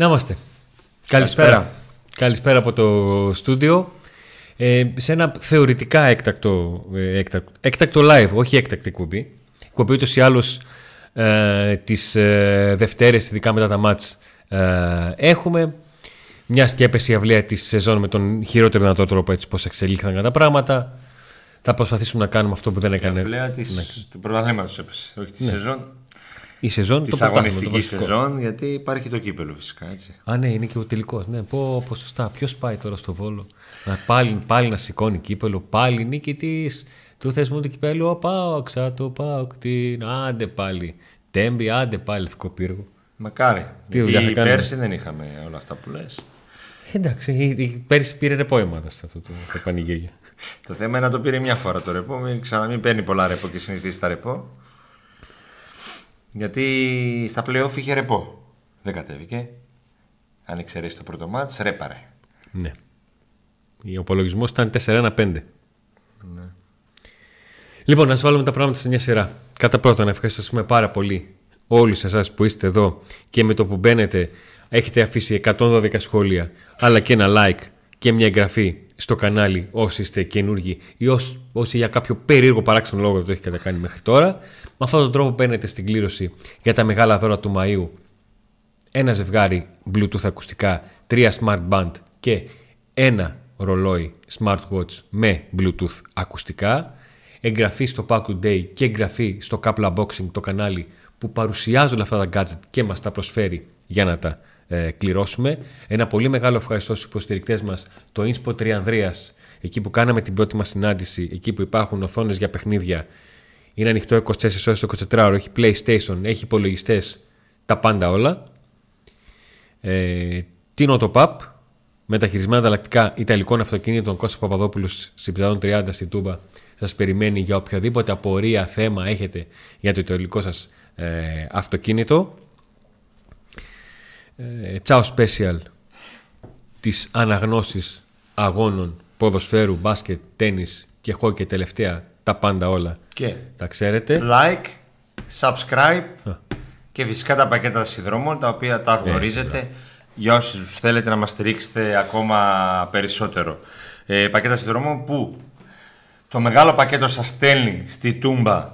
Να είμαστε. Καλησπέρα. Καλησπέρα από το στούντιο. Ε, σε ένα θεωρητικά έκτακτο, ε, έκτακτο, έκτακτο live, όχι έκτακτη εκπομπή. Εκπομπή ούτως ή άλλως ε, τις ε, Δευτέρες, ειδικά μετά τα μάτς, ε, έχουμε. Μια και έπεσε η αυλαία της σεζόν με τον χειρότερο δυνατό τρόπο έτσι πώς εξελίχθηκαν τα πράγματα. Θα προσπαθήσουμε να κάνουμε αυτό που δεν έκανε. Η αυλαία της, ναι. του πρωταθλήματος έπεσε, όχι τη ναι. σεζόν. Η σεζόν, τη αγωνιστική σεζόν, γιατί υπάρχει το κύπελο φυσικά. Έτσι. Α, ναι, είναι και ο τελικός. Ναι, πω, πω σωστά. Ποιος πάει τώρα στο βόλο; Να, πάλι, πάλι να σηκώνει κύπελο, πάλι νίκη του θεσμού του κυπέλου. Ο Πάοξ, το Πάοξ, την. Άντε πάλι. Τέμπι, άντε πάλι πύργο. Μακάρι. Τι γιατί πέρσι δεν είχαμε όλα αυτά που λες. Εντάξει, πέρσι πήρε ρεπό σε αυτό το, το πανηγύρι. το θέμα είναι να το πήρε μια φορά το ρεπό, μην ξαναμείνει παίρνει πολλά ρεπό και συνηθίσει τα ρεπό. Γιατί στα playoff είχε ρεπό. Δεν κατέβηκε. Αν εξαιρέσει το πρώτο μάτς, ρέπαρε. Ναι. Ο απολογισμός ήταν 4-1-5. Ναι. Λοιπόν, να βάλουμε τα πράγματα σε μια σειρά. Κατά πρώτον, να ευχαριστούμε πάρα πολύ όλοι εσάς που είστε εδώ και με το που μπαίνετε έχετε αφήσει 112 σχόλια, αλλά και ένα like και μια εγγραφή στο κανάλι όσοι είστε καινούργοι ή όσοι, όσοι για κάποιο περίεργο παράξενο λόγο δεν το έχετε κάνει μέχρι τώρα. Με αυτόν τον τρόπο μπαίνετε στην κλήρωση για τα μεγάλα δώρα του Μαΐου. Ένα ζευγάρι Bluetooth ακουστικά, τρία smart band και ένα ρολόι smartwatch με Bluetooth ακουστικά. Εγγραφή στο Pack Today και εγγραφή στο Couple Unboxing το κανάλι που παρουσιάζουν αυτά τα gadget και μας τα προσφέρει για να τα ε, κληρώσουμε. Ένα πολύ μεγάλο ευχαριστώ στους υποστηρικτές μας, το Inspo 3 Ανδρέας, εκεί που κάναμε την πρώτη μας συνάντηση, εκεί που υπάρχουν οθόνες για παιχνίδια. Είναι ανοιχτό 24 ώρες το 24 ώρο, έχει PlayStation, έχει υπολογιστές, τα πάντα όλα. Ε, την Autopap, μεταχειρισμένα ανταλλακτικά Ιταλικών αυτοκίνητων Κώστα Παπαδόπουλος στην 30 στην Τούμπα σας περιμένει για οποιαδήποτε απορία, θέμα έχετε για το ιταλικό σας ε, αυτοκίνητο. Τσάο Special τις αναγνώσεις αγώνων ποδοσφαίρου, μπάσκετ, τένις και χόκε τελευταία τα πάντα όλα. Και τα ξέρετε. Like, subscribe και φυσικά τα πακέτα συνδρομών τα οποία τα ε, γνωρίζετε για όσους θέλετε να μας στηρίξετε ακόμα περισσότερο. Ε, πακέτα συνδρομών που το μεγάλο πακέτο σας στέλνει στη Τούμπα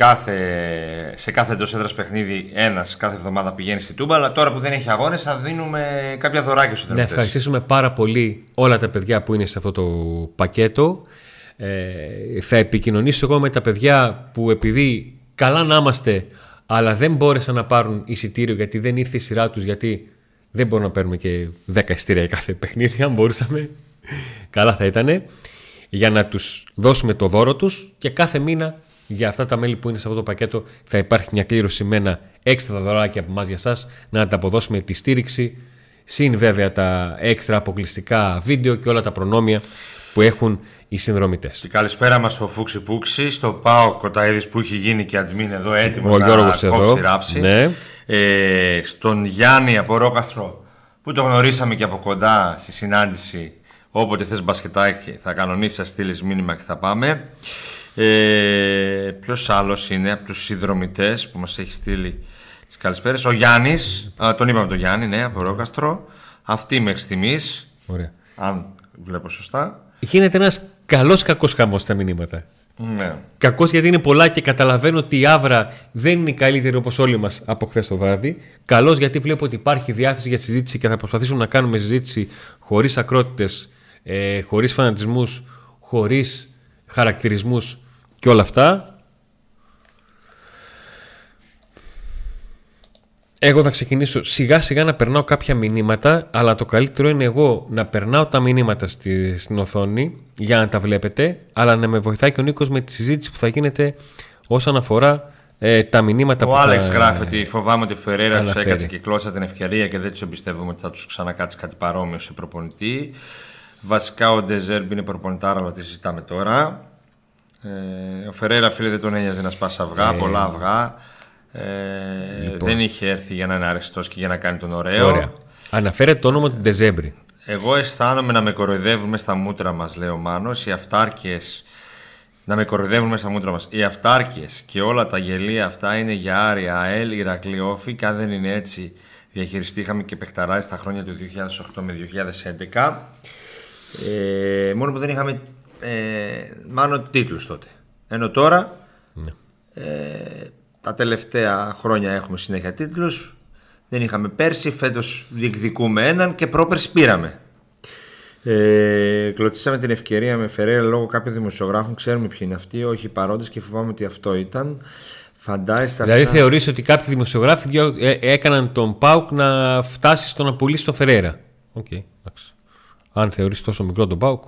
κάθε, σε κάθε εντός έδρας παιχνίδι ένας κάθε εβδομάδα πηγαίνει στη Τούμπα. Αλλά τώρα που δεν έχει αγώνες, θα δίνουμε κάποια δωράκια στους Να ευχαριστήσουμε πάρα πολύ όλα τα παιδιά που είναι σε αυτό το πακέτο. Ε, θα επικοινωνήσω εγώ με τα παιδιά που επειδή καλά να είμαστε, αλλά δεν μπόρεσαν να πάρουν εισιτήριο γιατί δεν ήρθε η σειρά τους, γιατί δεν μπορούμε να παίρνουμε και 10 εισιτήρια για κάθε παιχνίδι. Αν μπορούσαμε, καλά θα ήταν. Για να τους δώσουμε το δώρο τους και κάθε μήνα για αυτά τα μέλη που είναι σε αυτό το πακέτο θα υπάρχει μια κλήρωση με ένα έξτρα δωράκι από εμάς για εσά να τα αποδώσουμε τη στήριξη. Συν βέβαια τα έξτρα αποκλειστικά βίντεο και όλα τα προνόμια που έχουν οι συνδρομητές. Και καλησπέρα μας στο Φούξι Πούξι, στο Πάο Κοταίδης που έχει γίνει και αντμήν εδώ έτοιμος να κόψει εδώ. ράψη. Ναι. Ε, στον Γιάννη από Ρόκαστρο που το γνωρίσαμε και από κοντά στη συνάντηση. Όποτε θες μπασκετάκι θα κανονίσεις, θα στείλεις μήνυμα και θα πάμε. Ε, Ποιος άλλος είναι από τους συνδρομητές που μας έχει στείλει τις καλησπέρες; Ο Γιάννης, τον είπαμε τον Γιάννη, ναι, από Ρόκαστρο. Αυτή μέχρι στιγμής. Αν βλέπω σωστά. Γίνεται ένας καλός κακός χαμός στα μηνύματα. Ναι. Κακός γιατί είναι πολλά και καταλαβαίνω ότι η άβρα δεν είναι η καλύτερη όπως όλοι μας από χθες το βράδυ. Καλός γιατί βλέπω ότι υπάρχει διάθεση για συζήτηση και θα προσπαθήσουμε να κάνουμε συζήτηση χωρίς ακρότητες, ε, χωρίς φανατισμούς, χωρίς χαρακτηρισμούς και όλα αυτά. Εγώ θα ξεκινήσω σιγά σιγά να περνάω κάποια μηνύματα, αλλά το καλύτερο είναι εγώ να περνάω τα μηνύματα στη, στην οθόνη για να τα βλέπετε, αλλά να με βοηθάει και ο Νίκος με τη συζήτηση που θα γίνεται όσον αφορά ε, τα μηνύματα ο που Άλεξ θα... γράφει ότι φοβάμαι ότι ο Φεραίρα τους έκατσε και κλώσσα την ευκαιρία και δεν τους εμπιστεύομαι ότι θα τους ξανακάτσει κάτι παρόμοιο σε προπονητή. Βασικά ο Ντεζέρμπ είναι προπονητάρα, αλλά τι συζητάμε τώρα. Ε, ο Φεραίρα φίλε δεν τον ένοιαζε να σπάσει αυγά, ε, πολλά αυγά. Ε, λοιπόν. Δεν είχε έρθει για να είναι αρεστός και για να κάνει τον ωραίο. Ωραία. Αναφέρεται το όνομα του Ντεζέμπρη. Εγώ αισθάνομαι να με κοροϊδεύουμε στα μούτρα μας, λέει ο Μάνος. Οι αυτάρκειε. Να με κοροϊδεύουν στα μούτρα μας. Οι αυτάρκειε και όλα τα γελία αυτά είναι για Άρια, ΑΕΛ, Ηρακλειόφη. Και αν δεν είναι έτσι, διαχειριστεί. Είχαμε και παιχταράει στα χρόνια του 2008 με 2011. Ε, μόνο που δεν είχαμε ε, μάλλον τίτλους τότε. Ενώ τώρα Ναι. ε, τα τελευταία χρόνια έχουμε συνέχεια τίτλους. Δεν είχαμε πέρσι, φέτος διεκδικούμε έναν και πρόπερσι πήραμε. Ε, κλωτσίσαμε την ευκαιρία με Φεραίρα λόγω κάποιων δημοσιογράφων. Ξέρουμε ποιοι είναι αυτοί, όχι παρόντες και φοβάμαι ότι αυτό ήταν. Φαντάζεστε Δηλαδή αυτά. θεωρείς ότι κάποιοι δημοσιογράφοι διο- ε, έκαναν τον ΠΑΟΚ να φτάσει στο να πουλήσει τον Φεραίρα. Οκ, εντάξει. Αν θεωρείς τόσο μικρό τον ΠΑΟΚ.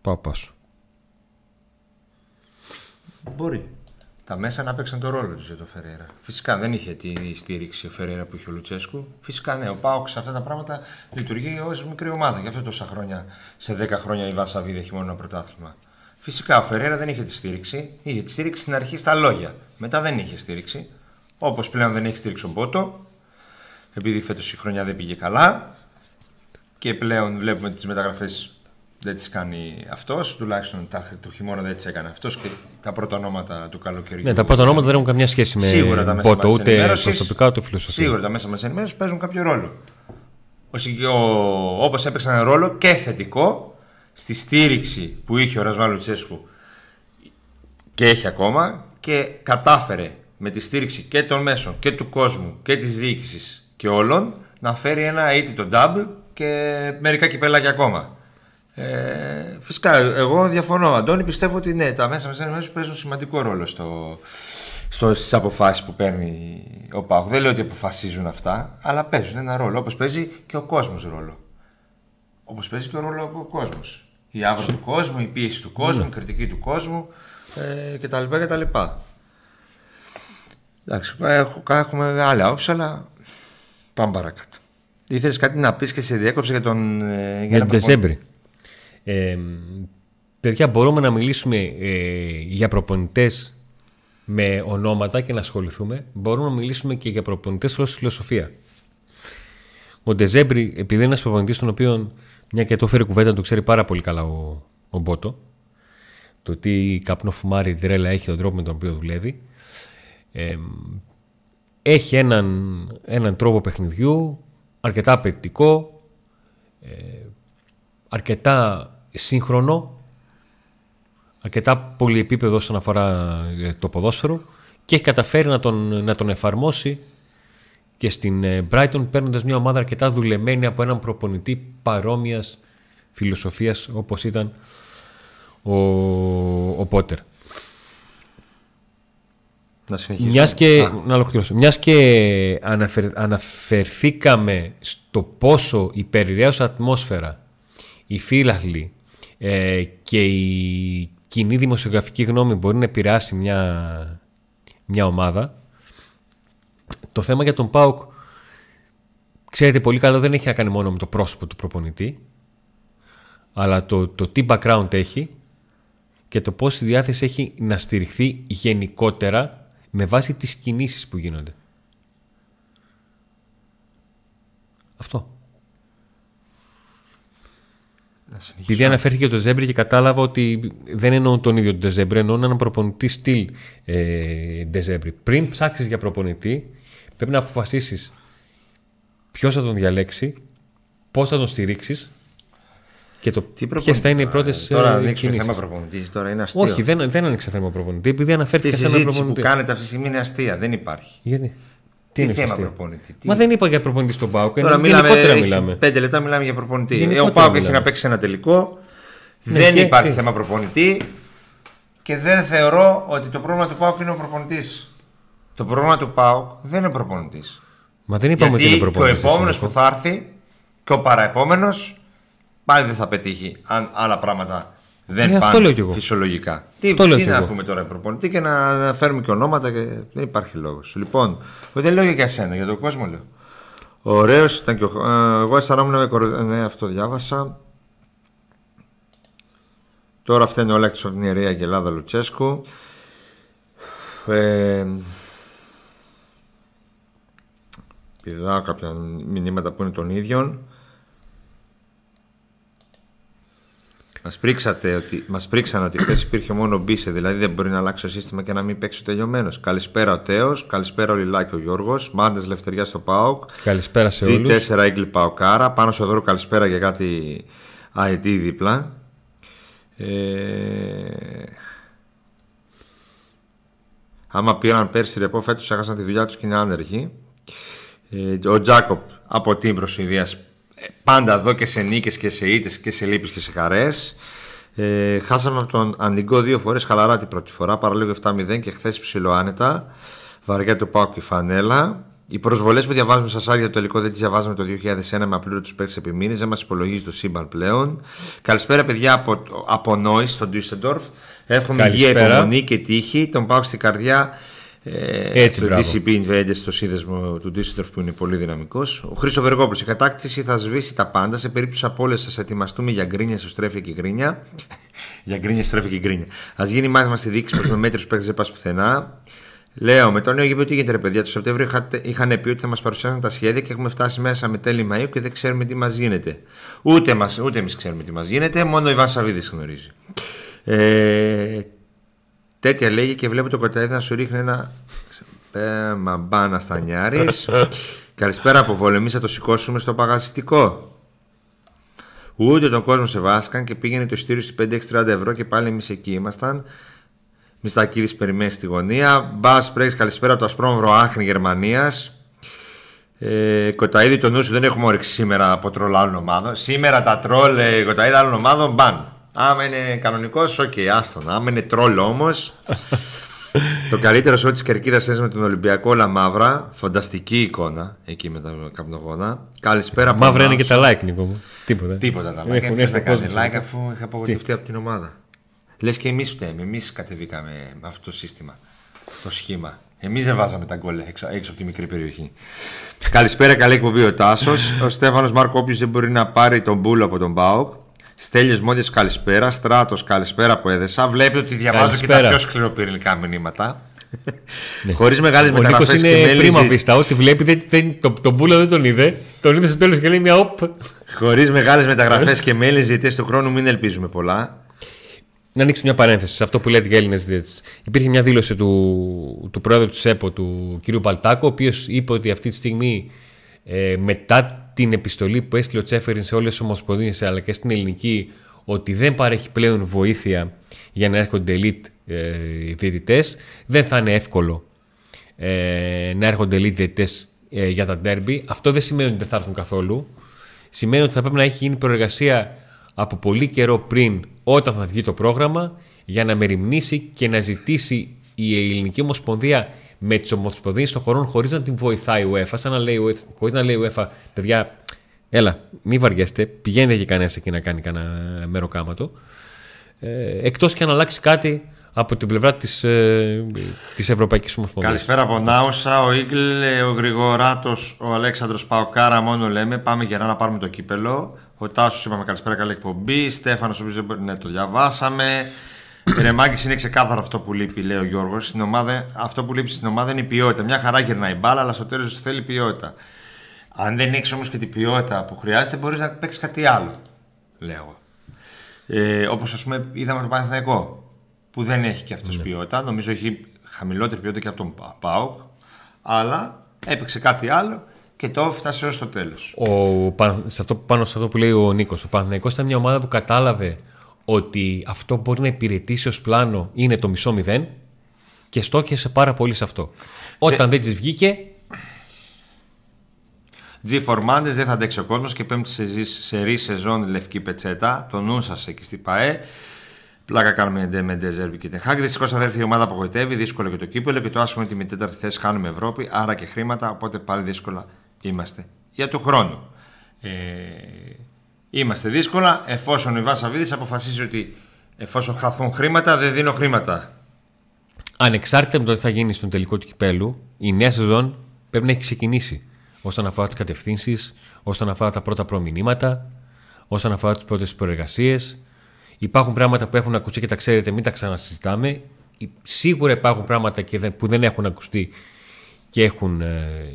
Πάω πάσο. Μπορεί. Τα μέσα να παίξαν το ρόλο τους για τον Φερέιρα. Φυσικά δεν είχε τη στήριξη ο Φερέιρα που είχε ο Λουτσέσκου. Φυσικά ναι, ο ΠΑΟΚ σε αυτά τα πράγματα λειτουργεί ως μικρή ομάδα. Γι' αυτό τόσα χρόνια, σε 10 χρόνια η Βάσαβη έχει μόνο ένα πρωτάθλημα. Φυσικά ο Φεραίρα δεν είχε τη στήριξη. Είχε τη στήριξη στην αρχή στα λόγια. Μετά δεν είχε στήριξη. Όπως πλέον δεν έχει στήριξη ο Μπότο. Επειδή φέτος η χρονιά δεν πήγε καλά. Και πλέον βλέπουμε τις μεταγραφές δεν τις κάνει αυτός. Τουλάχιστον τα, το χειμώνα δεν τις έκανε αυτός και τα πρώτα ονόματα του καλοκαιριού. Ναι, τα πρώτα ονόματα δεν έχουν καμιά σχέση με Σίγουρα τα μέσα Μπότο, μαζικής ούτε ενημέρωσης- προσωπικά ούτε φιλοσοφία. Σίγουρα τα μέσα μας ενημέρωσης παίζουν κάποιο ρόλο. Όπως έπαιξαν ένα ρόλο και θετικό στη στήριξη που είχε ο Ρασβάλου Τσέσκου και έχει ακόμα και κατάφερε με τη στήριξη και των μέσων και του κόσμου και της διοίκησης και όλων να φέρει ένα αίτητο double και μερικά κυπελάκια ακόμα. Ε, φυσικά, εγώ διαφωνώ. Αντώνη, πιστεύω ότι ναι, τα μέσα μας ενημέρωσης παίζουν σημαντικό ρόλο στο, στο, στις αποφάσεις που παίρνει ο Πάουκ. Δεν λέω ότι αποφασίζουν αυτά, αλλά παίζουν ένα ρόλο. Όπως παίζει και ο κόσμος ρόλο. Όπως παίζει και ο ρόλο ο κόσμος. Η άβρα του κόσμου, η πίεση του κόσμου, η κριτική του κόσμου ε, κτλ. κτλ. Εντάξει, έχω- έχουμε άλλη άποψη, αλλά πάμε παρακάτω. Ήθελες κάτι να πεις και σε διέκοψε για τον... ε, Για ένα τον προπονητή. Τεζέμπρη. Ε, παιδιά, μπορούμε να μιλήσουμε ε, για προπονητές με ονόματα και να ασχοληθούμε. Μπορούμε να μιλήσουμε και για προπονητές ως φιλοσοφία. Ο Ντεζέμπρη, επειδή είναι ένας προπονητής τον οποίο μια και το φέρει κουβέντα, το ξέρει πάρα πολύ καλά ο, ο Μπότο. Το τι καπνό φουμάρι δρέλα έχει, τον τρόπο με τον οποίο δουλεύει. Ε, έχει έναν, έναν τρόπο παιχνιδιού αρκετά απαιτητικό, αρκετά σύγχρονο, αρκετά πολυεπίπεδο όσον αφορά ε, το ποδόσφαιρο και έχει καταφέρει να τον, να τον εφαρμόσει και στην ε, Brighton παίρνοντας μια ομάδα αρκετά δουλεμένη από έναν προπονητή παρόμοιας φιλοσοφίας όπως ήταν ο, ο Πότερ. Να συνεχίσουμε. Μιας και, Α, να ολοκληρώσω. Μιας και αναφερ- αναφερθήκαμε στο πόσο η περιραίωσα ατμόσφαιρα, οι φύλαχλοι ε, και η κοινή δημοσιογραφική γνώμη μπορεί να επηρεάσει μια, μια ομάδα, το θέμα για τον ΠΑΟΚ ξέρετε πολύ καλά δεν έχει να κάνει μόνο με το πρόσωπο του προπονητή αλλά το, το τι background έχει και το πόση διάθεση έχει να στηριχθεί γενικότερα με βάση τις κινήσεις που γίνονται. Αυτό. να συνεχίσουμε. Επειδή αναφέρθηκε Ντε Ζέρμπι και κατάλαβα ότι δεν εννοώ τον ίδιο τον Ντε Ζέρμπι, εννοώ έναν προπονητή στυλ ε, Ντε Ζέρμπι. Πριν ψάξεις για προπονητή, πρέπει να αποφασίσεις ποιος θα τον διαλέξει, πώς θα τον στηρίξεις και το Τι ποιες προπονητή- θα είναι οι πρώτες Τώρα ανοίξουμε θέμα προπονητής. Τώρα είναι αστείο. Όχι, δεν, δεν άνοιξε θέμα προπονητή, επειδή Αυτή η αναφέρθηκε σε έναν συζήτηση που προπονητή. κάνετε αυτή τη στιγμή είναι αστεία. Δεν υπάρχει. Γιατί; Τι, είναι θέμα αστείο; προπονητή. Τι... Μα δεν είπα για προπονητή στον Πάουκ. Τώρα ενώ μιλάμε, γενικότερα έχει μιλάμε. Πέντε λεπτά μιλάμε για προπονητή. Ε, Γενικότερα ο Πάουκ έχει μιλάμε. να παίξει ένα τελικό. Ναι, δεν και υπάρχει τι; θέμα προπονητή. Και δεν θεωρώ ότι το πρόβλημα του Πάουκ είναι ο προπονητής. Το πρόβλημα του Πάουκ δεν είναι ο προπονητής. Μα δεν είπαμε ότι είναι Γιατί και ο προπονητή. επόμενος που θα έρθει και ο παραεπόμενος πάλι δεν θα πετύχει αν άλλα πράγματα δεν Ε, αυτό πάνε λέω κι εγώ. φυσιολογικά. Τι, Αυτό λέω τι κι να εγώ. πούμε τώρα προπονητή και να να φέρουμε και ονόματα και δεν υπάρχει λόγος. Λοιπόν, εγώ δεν λέω για σένα, για τον κόσμο λέω. Ωραίος ήταν και ο. ε, Εγώ αισθανόμουν με κορο... Ναι, αυτό διάβασα. Τώρα φταίνει όλα έξω από την ιερέα Αγγελάδα Λουτσέσκου. Ε, πηδάω κάποια μηνύματα που είναι των ίδιων. Μας, πρίξατε ότι, μας πρίξαν ότι χθες υπήρχε μόνο μπίσε, δηλαδή δεν μπορεί να αλλάξει το σύστημα και να μην παίξει ο τελειωμένος. Καλησπέρα ο Τέος, καλησπέρα ο Λιλάκη ο Γιώργος, Μάντες Λευτεριά στο ΠΑΟΚ. Καλησπέρα σε όλους. G4 Eagle Παοκάρα, πάνω στο δώρο καλησπέρα για κάτι IT δίπλα. Ε... Άμα πήραν πέρσι ρεπό, φέτος έχασαν τη δουλειά τους και είναι άνεργοι. Ε, ο Τζάκοπ από την προσυδία πάντα εδώ και σε νίκες και σε ήττες και σε λύπες και σε χαρές. Ε, χάσαμε από τον Ανιγκό δύο φορές χαλαρά την πρώτη φορά, παραλίγο 7-0 και χθες ψηλό άνετα. Βαριά του Πάου και Φανέλα. Οι προσβολές που διαβάζουμε στα σάρια το τελικό δεν τις διαβάζαμε το 2001 με απλούρωτου παίκτες επί μήνες. Δεν μας υπολογίζει το σύμπαν πλέον. Καλησπέρα, παιδιά από, από Νόης στο Ντούισεντορφ. Εύχομαι υγεία, υπομονή και τύχη. Τον πάω στην καρδιά ε, Έτσι, το μπράβο. DCP Invaders στο σύνδεσμο του Düsseldorf που είναι πολύ δυναμικός. Ο Χρήσο Βεργόπουλος. Η κατάκτηση θα σβήσει τα πάντα. Σε περίπτωση απόλυση, σας ετοιμαστούμε για γκρίνια στο στρέφει και γκρίνια. για γκρίνια, στρέφει και γκρίνια. Α γίνει μάθημα στη δίκη πως με μέτρους παίχτε δεν πας πουθενά. Λέω, με το νέο γήπεδο τι γίνεται, ρε παιδιά. Το Σεπτέμβριο είχαν πει ότι θα μας παρουσιάσουν τα σχέδια και έχουμε φτάσει μέσα με τέλη Μαΐου και δεν ξέρουμε τι μας γίνεται. Ούτε, μας, ούτε εμείς ξέρουμε τι μας γίνεται, μόνο η Βασαβίδης γνωρίζει. Ε, τέτοια λέγει και βλέπω το κοταίδι να σου ρίχνει ένα πέμα μπάνα στα νιάρης. Καλησπέρα από Βόλο, εμείς θα το σηκώσουμε στο παγασιστικό. Ούτε τον κόσμο σεβάστηκαν και πήγαινε το εισιτήριο στις 5-6-30 ευρώ και πάλι εμείς εκεί ήμασταν. Μιστακίδης περιμένει στη γωνία. Μπα Πρέξ, καλησπέρα από το Ασπρόμαυρο Άαχεν Γερμανίας. Ε, Κοταίδη το νου σου δεν έχουμε όρεξη σήμερα από τρόλ άλλων ομάδων. Σήμερα τα τρόλ ε, Κοταίδη άλλων ομάδων ban. Άμα είναι κανονικός, OK, okay, άστον. Άμα είναι τρόλ όμως. το καλύτερο σώμα της κερκίδας με τον Ολυμπιακό όλα μαύρα. Φανταστική εικόνα εκεί με τα καπνογόνα. Καλησπέρα από Μαύρα είναι και τα like, Νίκο μου. Τίποτα. Τίποτα τα like. Δεν θα κάνει like αφού είχα απογοητευτεί από την ομάδα. Λες και εμείς φταίμε. Εμείς κατεβήκαμε με αυτό το σύστημα. Το σχήμα. Εμείς δεν βάζαμε τα γκολ έξω, έξω από τη μικρή περιοχή. Καλησπέρα, καλή εκπομπή ο Τάσος. Ο Στέφανος Μάρκο, όποιο δεν μπορεί να πάρει τον μπούλο από τον Μπάουκ. Στέλιος Μόντι, καλησπέρα. Στράτος, καλησπέρα από έδεσα. Βλέπετε ότι διαβάζω καλησπέρα. και τα πιο σκληροπυρηνικά μηνύματα. ναι. Χωρίς μεγάλες μεταγραφές και είναι πρίμα βίστα. Ό,τι βλέπει, δεν, δεν, το, τον Μπούλο δεν τον είδε. Τον είδε στο τέλος και λέει μια οπ. Χωρίς μεγάλες μεταγραφές και μέλη ζητέ του χρόνου, μην ελπίζουμε πολλά. Να ανοίξω μια παρένθεση σε αυτό που λέτε για Έλληνες διαιτητές. Υπήρχε μια δήλωση του, του πρόεδρου του ΣΕΠΟ, του κ. Παλτάκο, ο οποίος είπε ότι αυτή τη στιγμή ε, μετά την επιστολή που έστειλε ο Τσέφεριν σε όλες τις ομοσπονδίες αλλά και στην ελληνική, ότι δεν παρέχει πλέον βοήθεια για να έρχονται elite ε, διαιτητές, δεν θα είναι εύκολο ε, να έρχονται elite διαιτητές ε, για τα derby. Αυτό δεν σημαίνει ότι δεν θα έρθουν καθόλου. Σημαίνει ότι θα πρέπει να έχει γίνει προεργασία από πολύ καιρό πριν όταν θα βγει το πρόγραμμα για να μεριμνήσει και να ζητήσει η Ελληνική Ομοσπονδία με τις ομοσπονδίες των χωρών χωρίς να την βοηθάει η UEFA. Σαν να λέει, χωρίς να λέει η UEFA, παιδιά, έλα, μη βαριέστε, πηγαίνετε και κανένας εκεί να κάνει κανένα μεροκάματο. Ε, Εκτός και αν αλλάξει κάτι από την πλευρά της, ε, της Ευρωπαϊκής Ομοσπονδίας. Καλησπέρα από Νάουσα, ο Ίγκλ, ο Γρηγοράτος, ο Αλέξανδρος Παοκάρα μόνο λέμε, πάμε γερά να πάρουμε το κύπελο. Ο Τάσος είπαμε καλησπέρα, καλή εκπομπή. Στέφανος, ο οποίος ναι, το διαβάσαμε. Ρεμάκη είναι ξεκάθαρο αυτό που λείπει, λέει ο Γιώργος. Στην ομάδα, αυτό που λείπει στην ομάδα είναι η ποιότητα. Μια χαρά γυρνάει μπάλα, αλλά στο τέλος θέλει ποιότητα. Αν δεν έχεις όμως και την ποιότητα που χρειάζεται, μπορείς να παίξεις κάτι άλλο. Λέω. Ε, Όπως ας πούμε είδαμε το Παναθηναϊκό που δεν έχει και αυτός ναι. ποιότητα. Νομίζω έχει χαμηλότερη ποιότητα και από τον Πάοκ. Αλλά έπαιξε κάτι άλλο και το έφτασε ως το τέλος. Πάνω σε αυτό που λέει ο Νίκος, ο Παναθηναϊκός ήταν μια ομάδα που κατάλαβε ότι αυτό που μπορεί να υπηρετήσει ως πλάνο είναι το μισό μηδέν και στόχιασε πάρα πολύ σε αυτό. Όταν δεν της βγήκε. G Φορμάντε δεν θα αντέξει ο κόσμος και πέμπτη σε, σε ρή σεζόν λευκή πετσέτα. Το νου σα εκεί στην ΠαΕ. Πλάκα κάνουμε εντέ με Ζέρβι και Τεχάκ. Δυστυχώς αδέρφη η ομάδα απογοητεύει. Δύσκολο και το κύπελο και το άσχημο ότι με τέταρτη θέση χάνουμε Ευρώπη. Άρα και χρήματα. Οπότε πάλι δύσκολα είμαστε για του χρόνου. Ε, Είμαστε δύσκολα εφόσον η Βάσαβίδης αποφασίσει ότι εφόσον χαθούν χρήματα δεν δίνω χρήματα. Ανεξάρτητα με το τι θα γίνει στον τελικό του κυπέλου, η νέα σεζόν πρέπει να έχει ξεκινήσει όσον αφορά τις κατευθύνσεις, όσον αφορά τα πρώτα προμηνύματα, όσον αφορά τις πρώτες προεργασίες. Υπάρχουν πράγματα που έχουν ακουστεί και τα ξέρετε, μην τα ξανασυζητάμε. Σίγουρα υπάρχουν πράγματα που δεν έχουν ακουστεί και έχουν ε,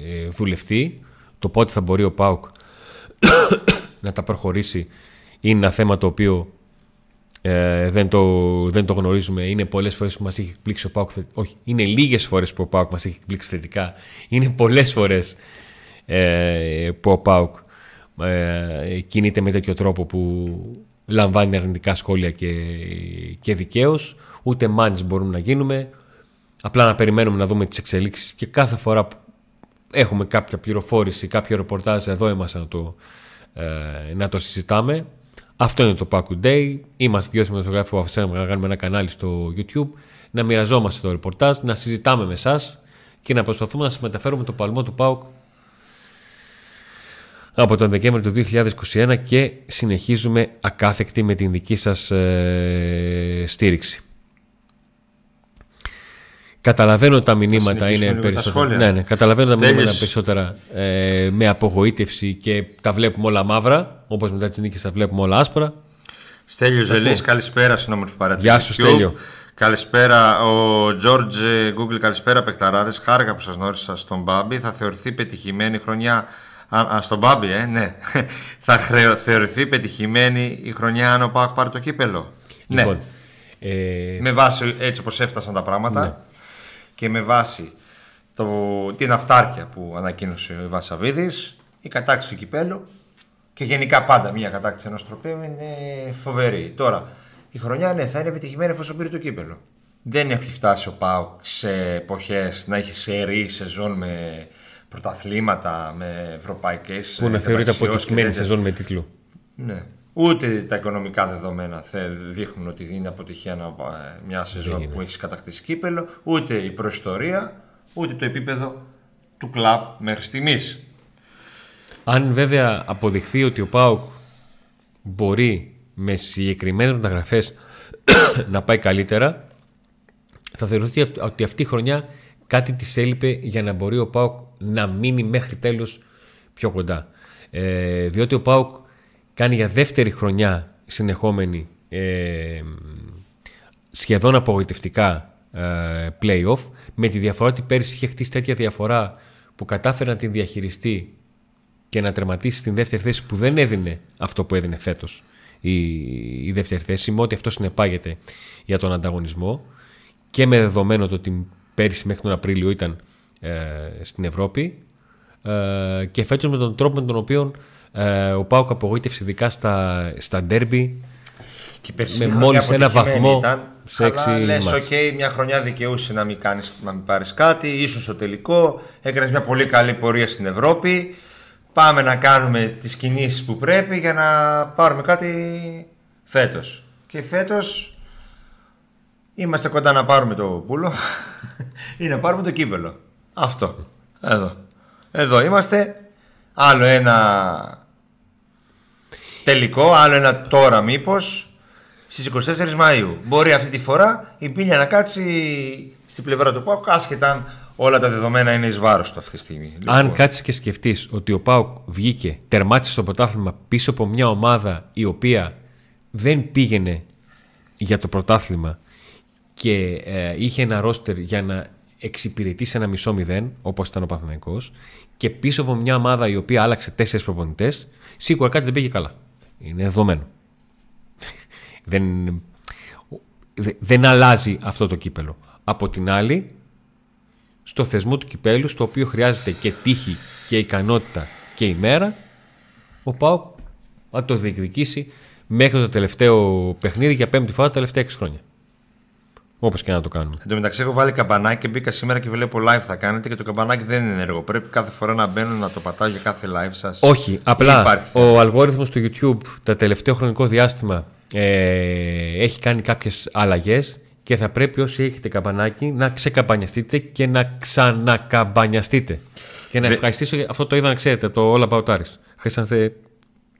ε, δουλευτεί. Το πότε θα μπορεί ο Πάουκ να τα προχωρήσει είναι ένα θέμα το οποίο ε, δεν, το, δεν το γνωρίζουμε. Είναι πολλές φορές που μας έχει εκπλήξει ο Πάουκ. Όχι, είναι λίγες φορές που ο Πάουκ μας έχει εκπλήξει θετικά. Είναι πολλές φορές ε, που ο Πάουκ ε, κινείται με τέτοιο τρόπο που λαμβάνει αρνητικά σχόλια και, και δικαίως. Ούτε μάνι μπορούμε να γίνουμε. Απλά να περιμένουμε να δούμε τις εξελίξεις και κάθε φορά που έχουμε κάποια πληροφόρηση, κάποιο ρεπορτάζ, εδώ είμαστε να το, ε, να το συζητάμε. Αυτό είναι το Paku Day. Είμαστε δύο συμμετογράφοι που αφήσαμε να κάνουμε ένα κανάλι στο YouTube, να μοιραζόμαστε το ρεπορτάζ, να συζητάμε με εσάς και να προσπαθούμε να σα μεταφέρουμε το παλμό του ΠΑΟΚ από τον Δεκέμβριο του 2021 και συνεχίζουμε ακάθεκτη με την δική σας ε, στήριξη. Καταλαβαίνω ότι τα μηνύματα είναι περισσότερα. Ναι, ναι, καταλαβαίνω τα μηνύματα περισσότερα ε, με απογοήτευση και τα βλέπουμε όλα μαύρα. Όπως μετά τις νίκες τα βλέπουμε όλα άσπρα. Στέλιο Ζελής, καλησπέρα στην όμορφη παρατήρηση. Γεια σου, Στέλιο. Καλησπέρα, ο George Google, καλησπέρα, Πεκταράδε. Χάρηκα που σας γνώρισα στον Μπάμπι. Θα θεωρηθεί πετυχημένη χρονιά. Α, στον Μπάμπι, ε, ναι. θα θεωρηθεί πετυχημένη η χρονιά αν ο Πάκ πάρει το κύπελο. Ναι. Λοιπόν, ναι. Ε... Με βάση έτσι όπως έφτασαν τα πράγματα. Ναι και με βάση το, την αυτάρκεια που ανακοίνωσε ο Βασαβίδης η κατάκτηση του κυπέλου και γενικά πάντα μια κατάκτηση ενός τροπέου είναι φοβερή. Τώρα, η χρονιά ναι, θα είναι επιτυχημένη εφόσον πήρε το κύπελο. Δεν έχει φτάσει ο Πάουκ σε εποχές να έχει σερή σεζόν με πρωταθλήματα, με ευρωπαϊκές. Που να θεωρείται αποτυχημένη σεζόν με τίτλο. Ναι. Ούτε τα οικονομικά δεδομένα δείχνουν ότι είναι αποτυχία μια σεζόν που έχεις κατακτήσει κύπελο, ούτε η προϊστορία, ούτε το επίπεδο του κλαμπ μέχρι στιγμής. Αν βέβαια αποδειχθεί ότι ο Πάουκ μπορεί με συγκεκριμένες μεταγραφές να πάει καλύτερα, θα θεωρηθεί ότι αυτή η χρονιά κάτι της έλειπε για να μπορεί ο Πάουκ να μείνει μέχρι τέλους πιο κοντά. Ε, διότι ο Πάουκ κάνει για δεύτερη χρονιά συνεχόμενη ε, σχεδόν απογοητευτικά ε, play-off με τη διαφορά ότι πέρυσι είχε χτίσει τέτοια διαφορά που κατάφερε να την διαχειριστεί και να τερματίσει στην δεύτερη θέση που δεν έδινε αυτό που έδινε φέτος η, η δεύτερη θέση με ό,τι αυτό συνεπάγεται για τον ανταγωνισμό. Και με δεδομένο το ότι πέρυσι μέχρι τον Απρίλιο ήταν ε, στην Ευρώπη ε, και φέτος με τον τρόπο με τον οποίο ε, ο Πάουκ απογοήτευσε ειδικά στα, στα ντέρμπι με μόλις ένα βαθμό ήταν, σε έξι λες, οκ, μια χρονιά δικαιούσαι να μην, κάνεις, να μην πάρεις κάτι, ίσως στο τελικό, έκανες μια πολύ καλή πορεία στην Ευρώπη, πάμε να κάνουμε τις κινήσεις που πρέπει για να πάρουμε κάτι φέτος. Και φέτος είμαστε κοντά να πάρουμε το πούλο ή να πάρουμε το κύπελλο. Αυτό. Εδώ. Εδώ είμαστε. Άλλο ένα τελικό, άλλο ένα τώρα μήπως στις 24 Μαου. Μπορεί αυτή τη φορά η πίλια να κάτσει στην πλευρά του Πάουκ, άσχετα αν όλα τα δεδομένα είναι εις βάρος του αυτή τη στιγμή. Αν λοιπόν. κάτσεις και σκεφτείς ότι ο Πάουκ βγήκε, τερμάτισε στο πρωτάθλημα πίσω από μια ομάδα η οποία δεν πήγαινε για το πρωτάθλημα και ε, είχε ένα ρόστερ για να εξυπηρετήσει ένα μισό μηδέν, όπως ήταν ο Παθηναϊκός, και πίσω από μια ομάδα η οποία άλλαξε τέσσερις προπονητές, σίγουρα κάτι δεν πήγε καλά. Είναι δεδομένο. δεν, δεν αλλάζει αυτό το κύπελο. Από την άλλη, στο θεσμό του κυπέλου, στο οποίο χρειάζεται και τύχη και ικανότητα και ημέρα, ο Πάοκ θα το διεκδικήσει μέχρι το τελευταίο παιχνίδι για πέμπτη φορά τα τελευταία 6 χρόνια. Όπως και να το κάνουμε. Εν τω μεταξύ, έχω βάλει καμπανάκι και μπήκα σήμερα και βλέπω live θα κάνετε και το καμπανάκι δεν είναι ενεργό. Πρέπει κάθε φορά να μπαίνω να το πατάω για κάθε live σας. Όχι. Απλά ο αλγόριθμος του YouTube τα τελευταίο χρονικό διάστημα ε, έχει κάνει κάποιες αλλαγές και θα πρέπει όσοι έχετε καμπανάκι να ξεκαμπανιαστείτε και να ξανακαμπανιαστείτε. Και να ευχαριστήσω για αυτό το είδα να ξέρετε, το All About Aris. Χρήσανθε,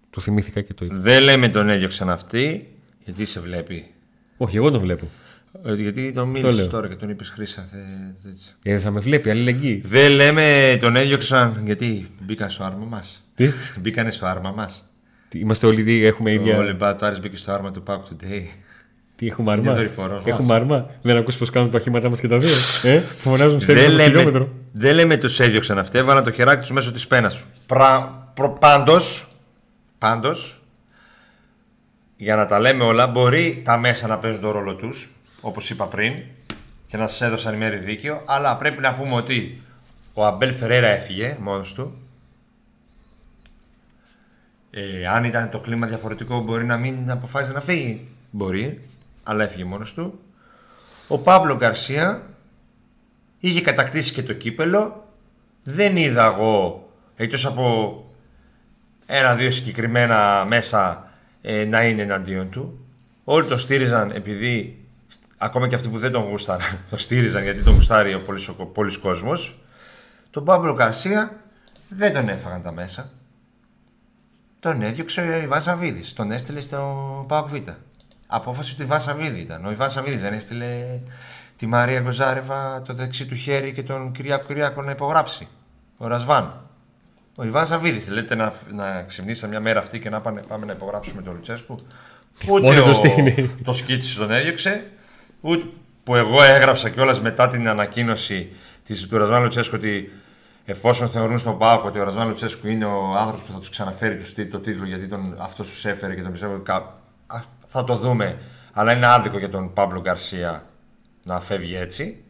το θυμήθηκα και το είδα. Δεν λέμε τον έδιωξαν αυτή, γιατί σε βλέπει. Όχι, εγώ τον βλέπω. Ε, γιατί τον μίλησες τώρα και τον είπες Χρήσα. Γιατί θα με βλέπει, αλληλεγγύη. Δεν λέμε τον έδιωξαν γιατί μπήκαν στο άρμα μας. Τι; Μπήκανε στο άρμα μας. Είμαστε όλοι έχουμε ίδια. Όλοι μπα, το Άρης μπήκε στο άρμα του Pack Today. Τι έχουμε άρμα; Έχουμε άρμα; Δεν ακούς πως κάνουν τα οχήματά μας και τα δύο. Ε, φωνάζουν σε δεν λέμε, δεν λέμε τους έδιωξαν αυτοί. Έβαλαν το χεράκι τους μέσω της πένας σου. Πρα... Προ... Πάντως, πάντως, για να τα λέμε όλα, μπορεί τα μέσα να παίζουν τον ρόλο τους, όπως είπα πριν, και να σας έδωσαν μέρη δίκαιο, αλλά πρέπει να πούμε ότι ο Αμπέλ Φεραίρα έφυγε μόνος του. Ε, αν ήταν το κλίμα διαφορετικό, μπορεί να μην αποφάσισε να φύγει. Μπορεί, αλλά έφυγε μόνος του. Ο Παύλο Γκαρσία είχε κατακτήσει και το κύπελο. Δεν είδα εγώ, εκτός από ένα-δύο συγκεκριμένα μέσα ε, να είναι εναντίον του. Όλοι το στήριζαν επειδή, ακόμα και αυτοί που δεν τον γούσταραν, το στήριζαν γιατί τον γουστάρει ο πολλής, ο πολλής κόσμος. Τον Παύλο Καρσία δεν τον έφαγαν τα μέσα. Τον έδιωξε ο Ιβάν Σαββίδης. Τον έστειλε στο ΠΑΟΚ Β. Απόφαση του Ιβάν Σαββίδη ήταν. Ο Ιβάν Σαββίδης δεν έστειλε τη Μαρία Γκοζάρεβα το δεξί του χέρι και τον Κυριάκο Κυριάκο να υπογράψει. Ο Ρασβάν. Ο Ιβάν Σαββίδης, λέτε να, να ξυπνήσει μια μέρα αυτή και να πάνε, πάμε να υπογράψουμε τον Λουτσέσκου. Ούτε το ο, στείνει. το σκίτσι τον έδιωξε, ούτε που εγώ έγραψα κιόλας μετά την ανακοίνωση της, του Ρασβάν Λουτσέσκου ότι εφόσον θεωρούν στον Πάοκ ότι ο Ρασβάν Λουτσέσκου είναι ο άνθρωπος που θα τους ξαναφέρει τους, το τίτλο γιατί τον, αυτός τους έφερε και τον πιστεύω ότι κα- α, θα το δούμε. Αλλά είναι άδικο για τον Παύλο Γκαρσία να φεύγει έτσι.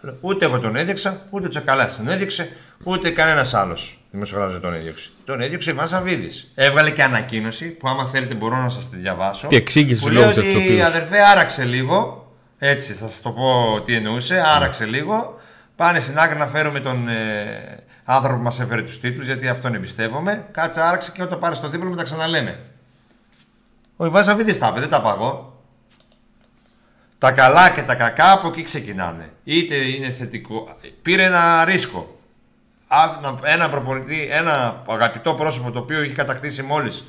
Αλλά Ούτε εγώ τον έδειξα, ούτε ο Τσακαλάς τον έδειξε, ούτε κανένας άλλος δημοσιογράφος δεν τον έδιωξε. Τον έδιωξε η Βαν Σαββίδης. Έβγαλε και ανακοίνωση που, άμα θέλετε, μπορώ να σας τη διαβάσω. Και εξήγησε που τους λέει λόγους για τους ότι οποίους. αδερφέ άραξε λίγο. Έτσι, θα σας το πω τι εννοούσε. Άραξε λίγο. Πάνε στην άκρη να φέρουμε τον ε, άνθρωπο που μας έφερε τους τίτλου, γιατί αυτόν εμπιστεύομαι. Κάτσε, άραξε και όταν πάρεις το δίπλωμα τα ξαναλέμε. Ο Ιβάν Σαββίδη τα είπε, δεν τα πάω εγώ. Τα καλά και τα κακά από εκεί ξεκινάνε. Είτε είναι θετικό. Πήρε ένα ρίσκο. Α- να- Ένα προπονητή, ένα αγαπητό πρόσωπο το οποίο είχε κατακτήσει μόλις